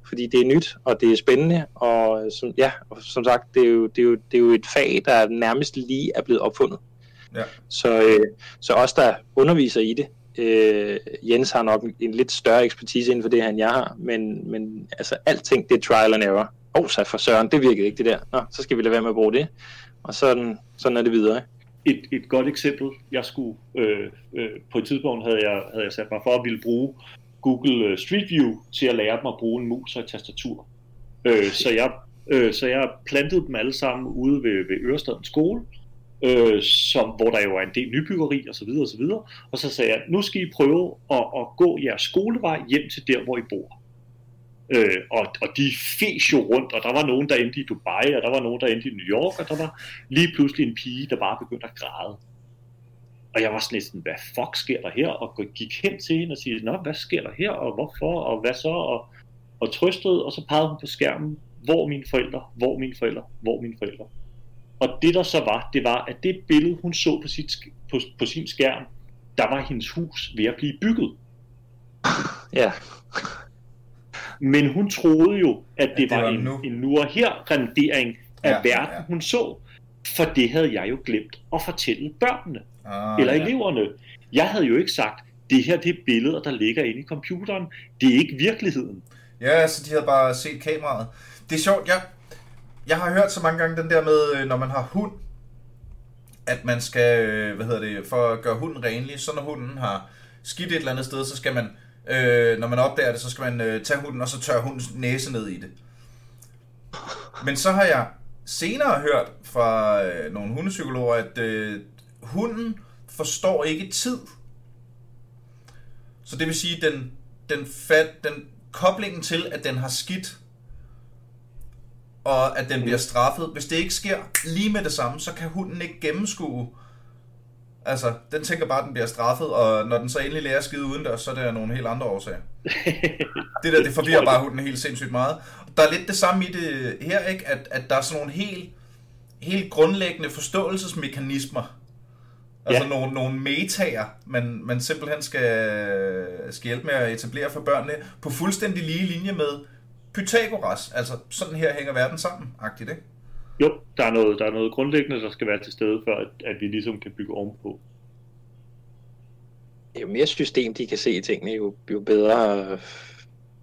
Fordi det er nyt, og det er spændende, og som, ja, og som sagt, det er, jo, det, er jo, det er jo et fag, der nærmest lige er blevet opfundet. Ja. Så, øh, så os, der underviser i det, øh, Jens har nok en lidt større ekspertise inden for det her, end jeg har, men, men altså alting, det er trial and error. Åh, oh, så for søren, det virkede ikke det der. Nå, så skal vi lade være med at bruge det. Og sådan, sådan er det videre. Et, et godt eksempel, jeg skulle, øh, øh, på et tidspunkt havde jeg, havde jeg sat mig for at ville bruge Google øh, Street View til at lære dem at bruge en mus og et tastatur. Øh, så, jeg, øh, så jeg plantede dem alle sammen ude ved, ved Ørestaden skole, øh, Øh, som, hvor der jo er en del nybyggeri og så videre og så videre. Og så sagde jeg, nu skal I prøve at, at gå jeres skolevej hjem til der, hvor I bor. Øh, og, og de fes jo rundt, og der var nogen, der endte i Dubai, og der var nogen, der endte i New York, og der var lige pludselig en pige, der bare begyndte at græde. Og jeg var sådan lidt sådan, hvad fuck sker der her? Og gik hen til hende og sagde, nå, hvad sker der her, og hvorfor, og hvad så? Og, og trøstede, og så pegede hun på skærmen, hvor mine forældre, hvor mine forældre, hvor mine forældre. Og det der så var, det var, at det billede, hun så på, sit, på, på sin skærm, der var hendes hus ved at blive bygget. Ja, Men hun troede jo, at det, det var, var en, nu. en nu og her rendering af Ja, ja, verden, ja. hun så. For det havde jeg jo glemt at fortælle børnene, Ah, eller ja. eleverne. Jeg havde jo ikke sagt, det her det er billeder, der ligger inde i computeren. Det er ikke virkeligheden. Ja, så de havde bare set kameraet. Det er sjovt, jeg, jeg har hørt så mange gange den der med, øh, når man har hund, at man skal, øh, hvad hedder det, for at gøre hunden renlig, så når hunden har skidt et eller andet sted, så skal man, øh, når man opdager det, så skal man øh, tage hunden, og så tørre hundens næse ned i det. Men så har jeg senere hørt fra øh, nogle hundepsykologer, at øh, hunden forstår ikke tid. Så det vil sige, den, den, fat, den koblingen til, at den har skidt, og at den bliver straffet. Hvis det ikke sker lige med det samme, så kan hunden ikke gennemskue. Altså, den tænker bare, at den bliver straffet, og når den så endelig lærer at skide udendørs, så er der nogle helt andre årsager. det der, det forvirrer bare hunden helt sindssygt meget. Der er lidt det samme i det her, ikke? At, at der er sådan nogle helt, helt grundlæggende forståelsesmekanismer, Altså ja. nogle, nogle metaer, man, man simpelthen skal, skal hjælpe med at etablere for børnene, på fuldstændig lige linje med Pythagoras. Altså, sådan her hænger verden sammen, agtigt, ikke? Jo, der er, noget, der er noget grundlæggende, der skal være til stede, for at, at vi ligesom kan bygge ovenpå. Jo mere system de kan se i tingene, jo, jo bedre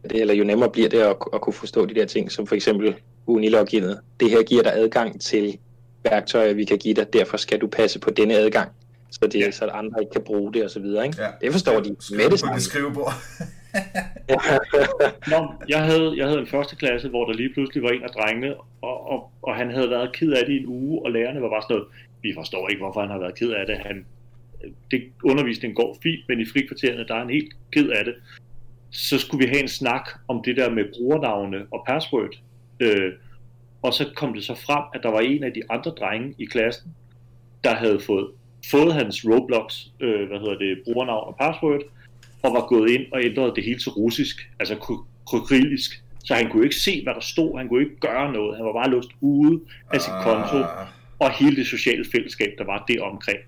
det, eller jo nemmere bliver det at, at kunne forstå de der ting, som for eksempel uniloginet. Det her giver dig adgang til værktøjer, vi kan give dig, derfor skal du passe på denne adgang så, det, ja. så andre ikke kan bruge det og så videre. Ikke? Ja. Det forstår de med det samme. skrivebord. Nå, jeg, havde, jeg havde en første klasse, hvor der lige pludselig var en af drengene, og, og, og han havde været ked af det i en uge, og lærerne var bare sådan noget, vi forstår ikke, hvorfor han har været ked af det. Han, det undervisningen går fint, men i frikvartererne, der er han helt ked af det. Så skulle vi have en snak om det der med brugernavne og password. Øh, og så kom det så frem, at der var en af de andre drenge i klassen, der havde fået fået hans Roblox, øh, hvad hedder det, brugernavn og password, og var gået ind og ændret det hele til russisk, altså krykrilisk. Så han kunne ikke se, hvad der stod, han kunne ikke gøre noget, han var bare låst ude af sit konto, ah. og hele det sociale fællesskab, der var det omkring.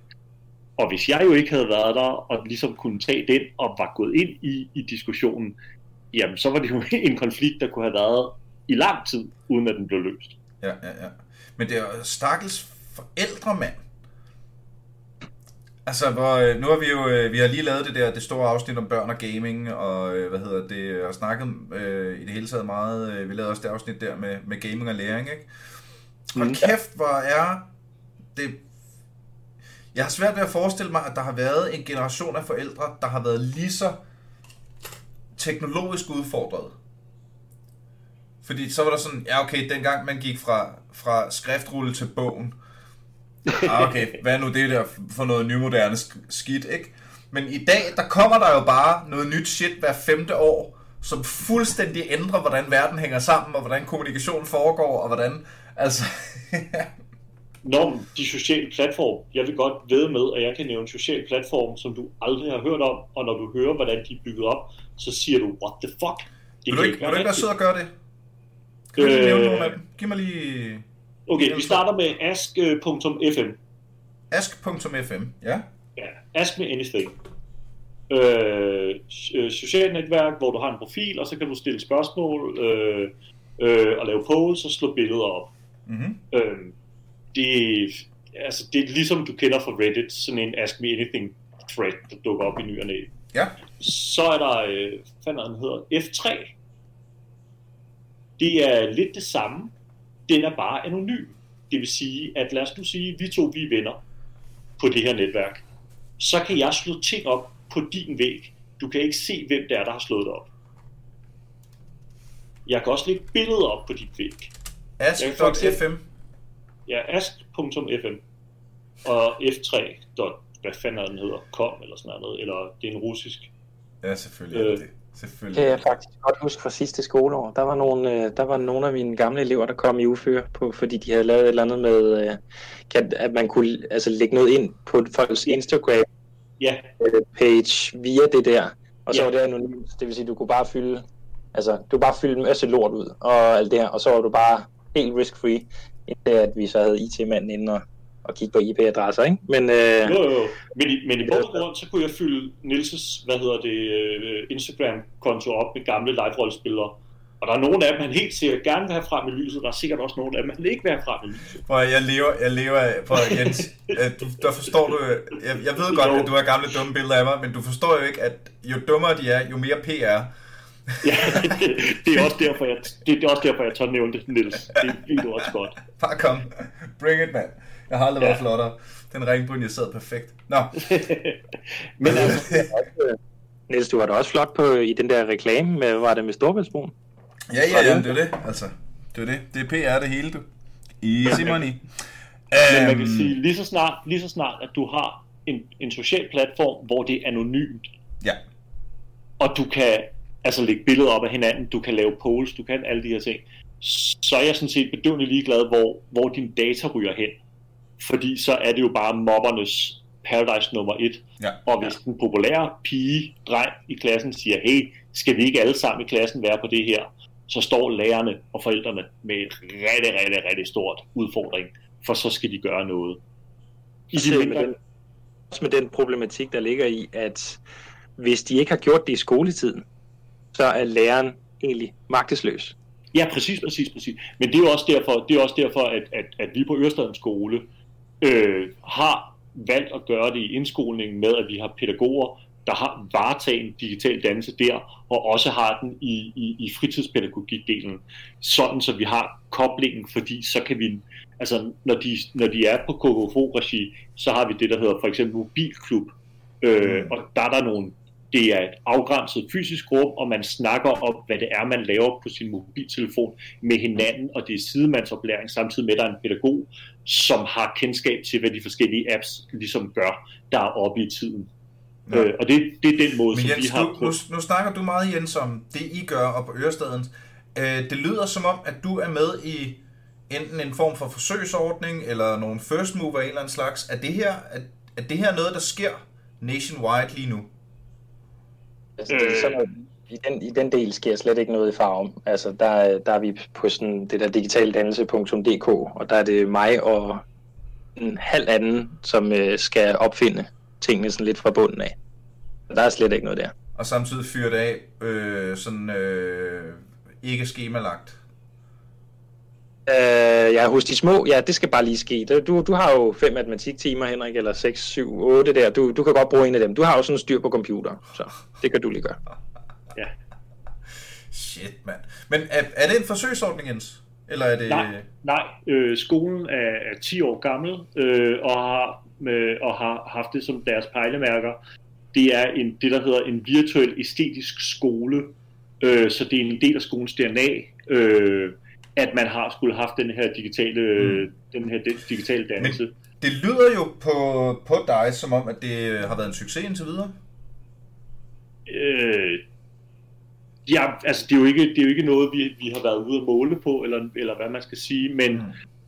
Og hvis jeg jo ikke havde været der, og ligesom kunne tage den, og var gået ind i, i diskussionen, jamen så var det jo en konflikt, der kunne have været i lang tid, uden at den blev løst. Ja, ja, ja. Men det er stakkels forældre, mand. Altså, hvor, øh, nu har vi jo øh, vi har lige lavet det der det store afsnit om børn og gaming, og øh, hvad hedder det, og snakket øh, i det hele taget meget, øh, vi lavede også det afsnit der med, med gaming og læring, ikke? Og mm. kæft, hvor er det... Jeg har svært ved at forestille mig, at der har været en generation af forældre, der har været lige så teknologisk udfordret. Fordi så var der sådan, ja okay, dengang man gik fra, fra skriftrulle til bogen, ah, okay, hvad nu det der for noget nymoderne skidt, ikke? Men i dag, der kommer der jo bare noget nyt shit hver femte år, som fuldstændig ændrer, hvordan verden hænger sammen, og hvordan kommunikation foregår, og hvordan, altså... Når de sociale platforme, jeg vil godt ved med, at jeg kan nævne en social platform, som du aldrig har hørt om, og når du hører, hvordan de er bygget op, så siger du, what the fuck? Det vil du ikke, vil du ikke være sød og gøre det? Kan du øh... nævne nogle af dem? Giv mig lige... Okay, vi starter med ask.fm. Ask.fm, ja. Ja, ask med anything. Øh, øh, socialt netværk, hvor du har en profil, og så kan du stille spørgsmål, øh, øh, og lave polls og slå billeder op. Mm-hmm. Øh, det, altså, det er ligesom du kender fra Reddit, sådan en Ask Me Anything thread, der dukker op i ny og næ. Ja. Så er der, øh, hvad den hedder, F3. Det er lidt det samme, den er bare anonym. Det vil sige, at lad os nu sige, at vi to vi er venner på det her netværk. Så kan jeg slå ting op på din væg. Du kan ikke se, hvem det er, der har slået det op. Jeg kan også lægge billeder op på dit væg. Ask.fm Ja, ask.fm og f3. hvad fanden er den hedder? Com eller sådan noget, eller det er en russisk. Ja, selvfølgelig. Øh, det. Selvfølgelig. Det kan jeg faktisk godt huske fra sidste skoleår. Der var nogle, øh, der var nogle af mine gamle elever, der kom i uføre, på, fordi de havde lavet et eller andet med, øh, at man kunne altså, lægge noget ind på folks Instagram ja. Øh, page via det der. Og så ja. var det anonymt. Det vil sige, du kunne bare fylde, altså, du bare fylde en masse lort ud og alt det her, og så var du bare helt risk-free, indtil at vi så havde IT-manden inde og at kigge på IP-adresser, ikke? Men, øh, jo, jo, men i, men i bund og grund, så kunne jeg fylde Nilses, hvad hedder det, uh, Instagram-konto op med gamle live-rollespillere. Og der er nogle af dem, han helt sikkert gerne vil have frem i lyset, der er sikkert også nogle af dem, han ikke vil have frem i lyset. Prøv, jeg lever, jeg lever af, prøv, Jens, du, der forstår du, jeg, jeg ved godt, jo. at du har gamle dumme billeder af mig, men du forstår jo ikke, at jo dummere de er, jo mere PR. ja, det, det, er også derfor, jeg, det, det er også derfor, jeg tør nævne det, Niels. Det ved du også godt. Bare kom. Bring it, mand. Jeg har aldrig ja. været flottere. Den ringbund, jeg sad perfekt. Nå. Men altså, Niels, du var da også flot på, i den der reklame, med, var det med Storvældsbroen? Ja, ja, ja, det er det. Altså, det er det. Det er PR det hele, du. Easy money. Men man Øhm, kan sige, lige så snart, lige så snart at du har en, en social platform, hvor det er anonymt, Ja, og du kan altså lægge billeder op af hinanden, du kan lave polls, du kan alle de her ting, så er jeg sådan set bedøvende ligeglad, hvor, hvor din data ryger hen. Fordi så er det jo bare mobbernes paradise nummer et. ja. Og hvis den populære pige, dreng i klassen siger, hey, skal vi ikke alle sammen i klassen være på det her, så står lærerne og forældrene med et rigtig, rigtig, rigtig stort udfordring, for så skal de gøre noget. I de Også med, mindre, den, også med den problematik, der ligger i, at hvis de ikke har gjort det i skoletiden, så er læreren egentlig magtesløs. Ja, præcis, præcis, præcis. Men det er jo også derfor, det er også derfor at, at, at vi på Ørestaden skole øh, har valgt at gøre det i indskolingen med, at vi har pædagoger, der har varetaget en digital dannelse der, og også har den i, i, i fritidspædagogikdelen, sådan så vi har koblingen, fordi så kan vi, altså når de, når de er på KKFO-regi, så har vi det, der hedder for eksempel mobilklub, øh, og der er der nogle det er et afgrænset fysisk rum, og man snakker om, hvad det er, man laver på sin mobiltelefon med hinanden, og det er sidemandsoplæring, samtidig med, at der er en pædagog, som har kendskab til, hvad de forskellige apps ligesom gør, der er oppe i tiden. Ja. Øh, og det, det er den måde, Men som Jens, vi har nu, nu, nu snakker du meget, Jens, om det, I gør op på Ørestaden. Øh, det lyder som om, at du er med i enten en form for forsøgsordning, eller nogle first mover af en eller anden slags. Er det her, er, er det her noget, der sker nationwide lige nu? Altså, det er sådan noget, i, den, I den del sker slet ikke noget i farven. Altså, der, der er vi på sådan det der digitaldannelse.dk, og der er det mig og en halv anden, som øh, skal opfinde tingene sådan lidt fra bunden af. Der er slet ikke noget der. Og samtidig fyre det af øh, sådan øh, ikke skemalagt. Øh, ja, hos de små, ja, det skal bare lige ske. Du, du har jo fem matematiktimer, Henrik, eller 6, 7, 8 der. Du, du kan godt bruge en af dem. Du har jo sådan styr på computer, så det kan du lige gøre. Ja. Shit, mand. Men er, er det en forsøgsordning, Jens? Eller er det... Nej, nej. Øh, skolen er, er 10 år gammel øh, og, har, med, og har haft det som deres pejlemærker. Det er en, det, der hedder en virtuel æstetisk skole, øh, så det er en del af skolens DNA, øh, at man har skulle haft den her digitale, mm. den her digitale dannelse. Men det lyder jo på, på dig, som om, at det har været en succes indtil videre. Øh, ja, altså det er jo ikke, det er jo ikke noget, vi, vi har været ude at måle på, eller, eller hvad man skal sige, men, mm.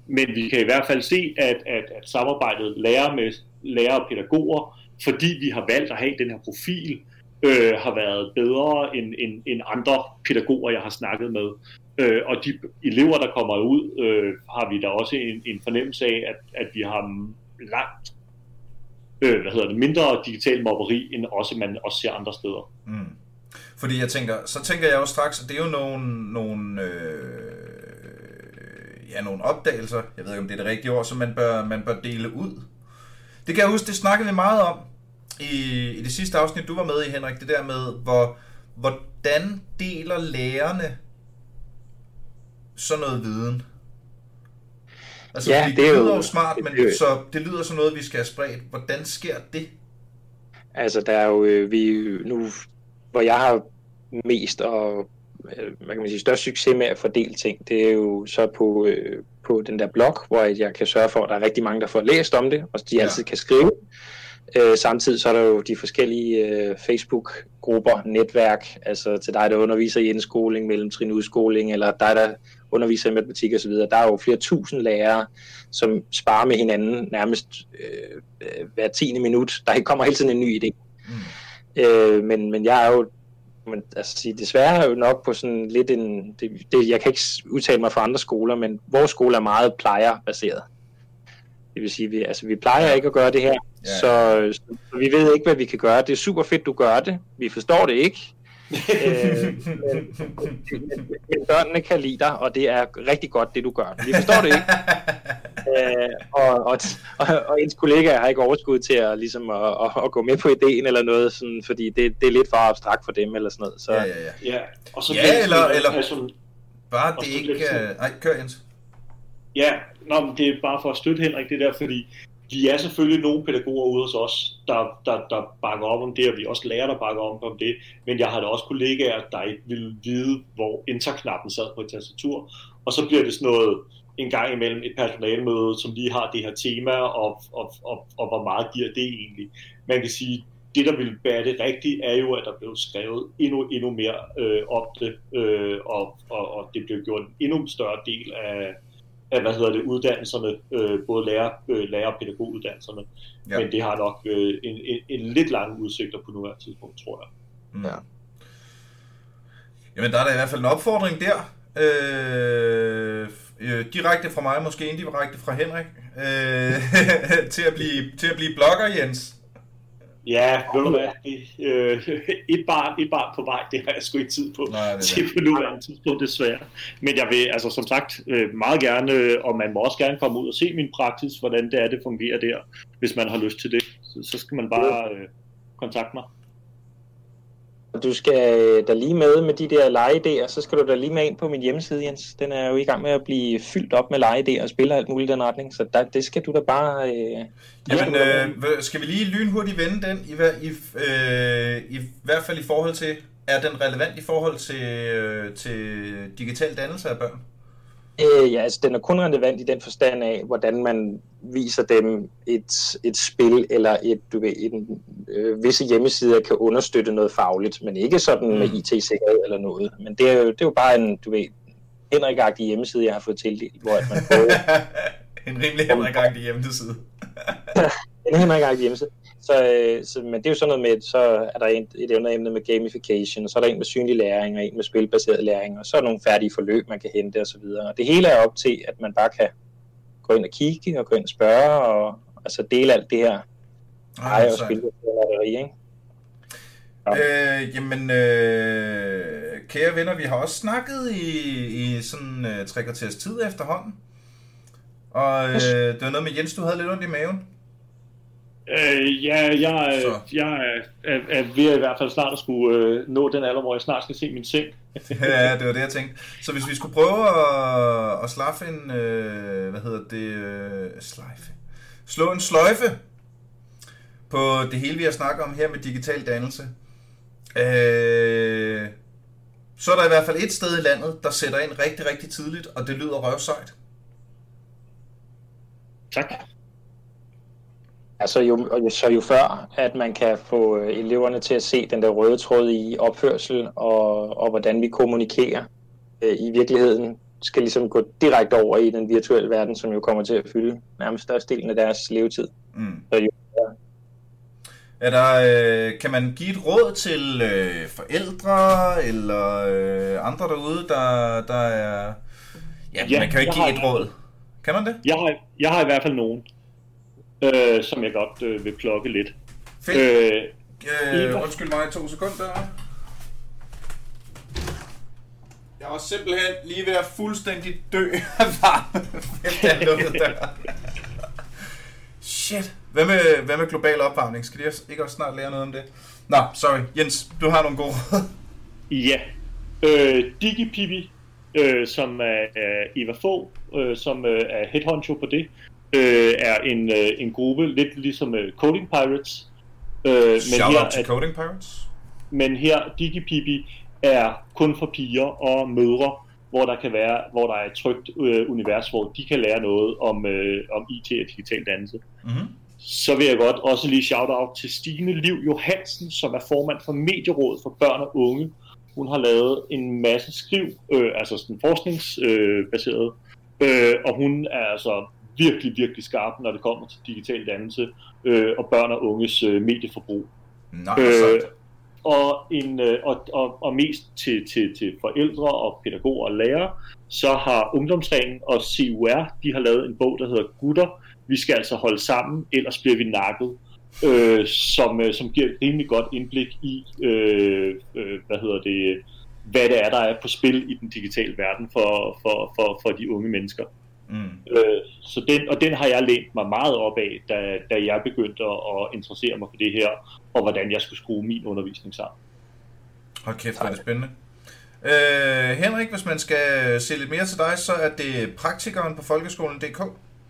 men vi kan i hvert fald se, at, at, at samarbejdet lærer med lærere og pædagoger, fordi vi har valgt at have den her profil, øh, har været bedre end, end, end andre pædagoger, jeg har snakket med. Øh, og de elever, der kommer ud, øh, har vi da også en, en fornemmelse af, at, at vi har langt øh, hvad hedder det, mindre digital mobberi, end også man også ser andre steder. Mm. Fordi jeg tænker, så tænker jeg jo straks, at det er jo nogle, nogle, øh, ja, nogle opdagelser, jeg ved ikke om det er det rigtige ord, som man bør, man bør dele ud. Det kan jeg huske, det snakkede vi meget om i, i det sidste afsnit, du var med i, Henrik, det der med, hvor, hvordan deler lærerne sådan noget viden? Altså, Ja, det det lyder jo- jo smart, men det så det lyder som noget, vi skal have spredt. Hvordan sker det? Altså, der er jo, øh, vi nu, hvor jeg har mest og øh, hvad kan man sige, størst succes med at fordele ting, det er jo så på, øh, på den der blog, hvor jeg kan sørge for, at der er rigtig mange, der får læst om det, og de Ja. altid kan skrive. Øh, samtidig så er der jo de forskellige øh, Facebook-grupper, netværk, altså til dig, der underviser i indskoling, mellemtrin udskoling, eller dig, der underviser i matematik osv. Der er jo flere tusind lærere, som sparer med hinanden nærmest øh, øh, hver tiende minut. Der kommer hele tiden en ny idé. Mm. Øh, men, men jeg er jo men, altså, sige, desværre er jo nok på sådan lidt en... Det, det, jeg kan ikke udtale mig for andre skoler, men vores skole er meget plejerbaseret. Det vil sige, vi, altså, vi plejer ikke at gøre det her, Ja. så, så vi ved ikke, hvad vi kan gøre. Det er super fedt, du gør det. Vi forstår det ikke øh, men, men, men børnene kan lide dig, og det er rigtig godt, det du gør. Vi forstår det ikke. øh, og, og, og, og ens kollegaer har ikke overskud til at, ligesom at, at, at gå med på ideen eller noget, sådan, fordi det, det er lidt for abstrakt for dem eller sådan noget. Så, Ja, ja, ja. Ja, og så Ja, eller, det eller- sådan, eller- Bare det ikke... Nej, kør Jens. Ja, nå, men det er bare for at støtte Henrik det der, fordi vi er selvfølgelig nogle pædagoger ude hos os, der, der, der bakker op om det, og vi er også lærer, der bakker op om det, men jeg har da også kollegaer, der ikke vil vide, hvor enter-knappen sad på et tastatur, og så bliver det sådan noget en gang imellem et personalemøde, som lige har det her tema, og, og, og, og hvor meget giver det egentlig. Man kan sige, det, der vil være det rigtigt, er jo, at der blev skrevet endnu, endnu mere øh, om det, øh, og, og, og det blev gjort en endnu større del af, af hvad hedder det, uddannelserne, øh, både lærer, øh, lærer- og pædagoguddannelserne. Ja. Ja. Men det har nok øh, en, en, en lidt lang udsigter på nuværende tidspunkt, tror jeg. Mm. Ja. Jamen, der er da i hvert fald en opfordring der. Øh, øh, direkte fra mig, måske indirekte fra Henrik. Øh, til, at blive, til at blive blogger, Jens. Ja, ved du hvad, det, øh, et, barn, et barn på vej, det har jeg sgu ikke tid på Nej, det er til på nuværende tidspunkt, desværre. Men jeg vil, altså som sagt, øh, meget gerne, øh, og man må også gerne komme ud og se min praksis, hvordan det er, det fungerer der, hvis man har lyst til det. Så, så skal man bare øh, kontakte mig. Og Du skal øh, da lige med med de der legeidéer, så skal du da lige med ind på min hjemmeside, Jens. Den er jo i gang med at blive fyldt op med legeidéer og spiller alt muligt i den retning, så der, det skal du da bare... Øh, Jamen, øh, skal vi lige lynhurtigt vende den, i, hver- i, øh, i hvert fald i forhold til, er den relevant i forhold til, øh, til digital dannelse af børn? Øh, ja, altså den er kun relevant i den forstand af, hvordan man viser dem et, et spil eller et, du ved, en, øh, visse hjemmesider kan understøtte noget fagligt, men ikke sådan med Mm. IT-sikkerhed eller noget. Men det er jo, det er jo bare en, du ved, henrik hjemmeside, jeg har fået tildelt, hvor at man får en rimelig henrik hjemmeside. en henrik hjemmeside. Så, øh, så, men det er jo sådan noget med, så er der en, et emne med gamification, og så er der en med synlig læring, og en med spilbaseret læring, og så er der nogle færdige forløb, man kan hente osv. Og det hele er op til, at man bare kan gå ind og kigge, og gå ind og spørge, og altså dele alt det her Ej, eje og spilbaseret ikke? Øh, jamen, øh, kære venner, vi har også snakket i, i sådan øh, tre kvarters tid efterhånden. Og øh, det var noget med Jens, du havde lidt ondt i maven. Øh, ja, jeg, Så. er- jeg er, er ved i hvert fald snart at skulle øh, nå den alder, hvor jeg snart skal se min seng. ja, det var det, jeg tænkte. Så hvis vi skulle prøve at, at slaffe en, øh, hvad hedder det, øh, slejfe, slå en sløjfe på det hele, vi har snakket om her med digital dannelse, øh, så er der i hvert fald et sted i landet, der sætter ind rigtig, rigtig tidligt, og det lyder røvsejt. Tak. Altså jo, jo- så jo før, at man kan få øh, eleverne til at se den der røde tråd i opførsel, og, og hvordan vi kommunikerer øh, i virkeligheden, skal ligesom gå direkte over i den virtuelle verden, som jo kommer til at fylde nærmest størstedelen af deres levetid. Mm. Så jo, Er der, øh, kan man give et råd til øh, forældre eller øh, andre derude, der, der er... Ja, Ja, man kan jo ikke give et har- råd. Kan man det? Jeg har, jeg har i hvert fald nogen, øh, som jeg godt øh, vil plukke lidt. Fedt. Øh, Øh, undskyld mig to sekunder. Jeg var simpelthen lige ved at fuldstændig dø af varme, jeg lukkede døren. Shit. Hvad med, hvad med global opvarmning? Skal de ikke også snart lære noget om det? Nå, sorry. Jens, du har nogle gode råd. Ja. Øh, DigiPipi, øh, som er, er Eva Fogh, øh, som øh, er headhunter på det, øh, er en, øh, en gruppe, lidt ligesom øh, Coding Pirates. Øh, men, Shout her, out er, Coding Pirates. men her, DigiPipi, er kun for piger og mødre, hvor der kan være, hvor der er et trygt øh, univers, hvor de kan lære noget om, øh, om IT og digital dannelse. Mm-hmm. Så vil jeg godt også lige shout out til Stine Liv Johansen, som er formand for Medierådet for Børn og Unge. Hun har lavet en masse skriv, øh, altså sådan forskningsbaseret, øh, øh, og hun er altså virkelig, virkelig skarp, når det kommer til digital dannelse øh, og børn og unges øh, medieforbrug. Nej, Øh, øh, og, en, øh, og, og, og mest til, til, til forældre og pædagoger og lærere, så har Ungdomsringen og CUR, de har lavet en bog, der hedder Gutter. Vi skal altså holde sammen, ellers bliver vi nakket. øh, som, øh, som giver et rimelig godt indblik i, øh, øh, hvad hedder det, hvad det er, der er på spil i den digitale verden for, for, for, for de unge mennesker. Mm. Øh, så den, og den har jeg lænt mig meget op af, da, da jeg begyndte at interessere mig for det her, og hvordan jeg skulle skrue min undervisning sammen. Hold kæft, hvor er det spændende. Øh, Henrik, hvis man skal se lidt mere til dig, så er det praktikeren på folkeskolen.dk,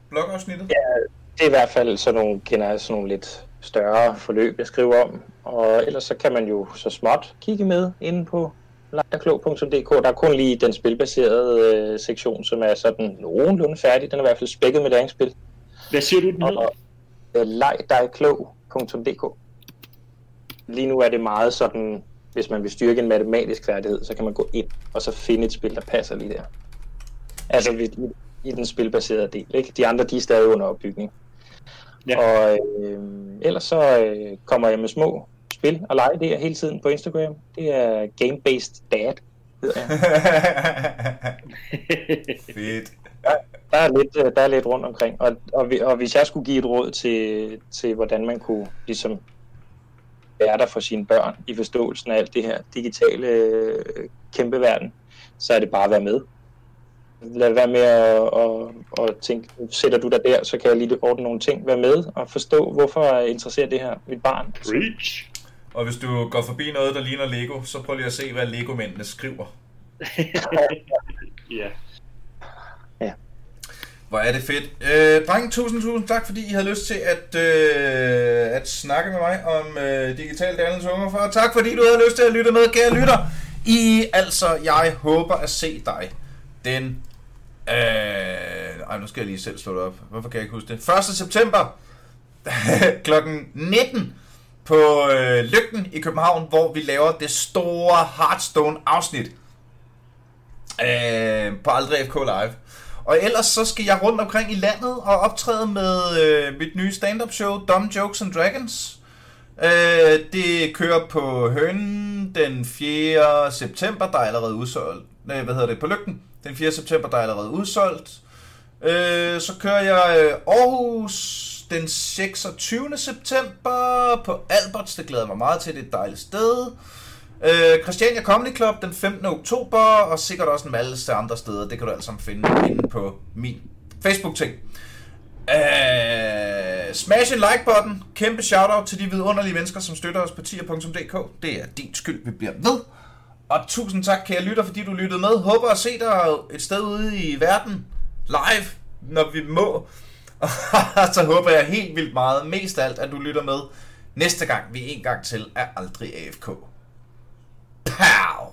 blogafsnittet? Ja, det er i hvert fald sådan nogle, kender jeg sådan nogle lidt større forløb, jeg skriver om. Og ellers så kan man jo så småt kigge med inde på lejerklog.dk. Der er kun lige den spilbaserede øh, sektion, som er sådan nogenlunde færdig. Den er i hvert fald spækket med læringsspil. Hvad siger du, den hedder? Øh, Legdigklog.dk Lige nu er det meget sådan, hvis man vil styrke en matematisk færdighed, så kan man gå ind og så finde et spil, der passer lige der. Altså i, i den spilbaserede del. Ikke? De andre, de er stadig under opbygning. Ja. Og øh, ellers så øh, kommer jeg med små spil og lege det hele tiden på Instagram. Det er Game-Based Dad, hedder jeg. Fedt. Der, der, er lidt, øh, der er lidt rundt omkring. Og, og, og hvis jeg skulle give et råd til, til hvordan man kunne ligesom være der for sine børn i forståelsen af alt det her digitale øh, kæmpe verden, så er det bare at være med. Lad være med at, at, at tænke, sætter du dig der, så kan jeg lige ordne nogle ting. Vær med og forstå, hvorfor interesserer det her mit barn. Preach. Og hvis du går forbi noget, der ligner Lego, så prøv lige at se, hvad Lego-mændene skriver. ja. Ja. Hvor er det fedt. Øh, dreng, tusind, tusind tak, fordi I havde lyst til at, øh, at snakke med mig om øh, digital dannelse unger. For. tak, fordi du havde lyst til at lytte med, kære lytter. I, altså, jeg håber at se dig den... Øh, ej, nu skal jeg lige selv slå det op. Hvorfor kan jeg ikke huske det? 1. september klokken 19 på øh, Lygten i København, hvor vi laver det store Hearthstone-afsnit øh, på Aldrig FK Live. Og ellers så skal jeg rundt omkring i landet og optræde med øh, mit nye stand-up show, Dumb Jokes and Dragons. Øh, det kører på Hønen den 4. september, der er allerede udsolgt. Nej, hvad hedder det? På Lygten. Den 4. september, der er allerede udsolgt. Øh, så kører jeg øh, Aarhus den 26. september på Alberts. Det glæder mig meget til. Det er et dejligt sted. Øh, Christiania Comedy Club den 15. oktober, og sikkert også en masse andre steder. Det kan du altså finde inde på min Facebook-ting. Øh, smash en like-button. Kæmpe shout-out til de vidunderlige mennesker, som støtter os på tier.dk. Det er din skyld, vi bliver ved. Og tusind tak, kære lytter, fordi du lyttede med. Håber at se dig et sted ude i verden live, når vi må. Og så håber jeg helt vildt meget, mest af alt, at du lytter med næste gang, vi en gang til er aldrig AFK. Pow!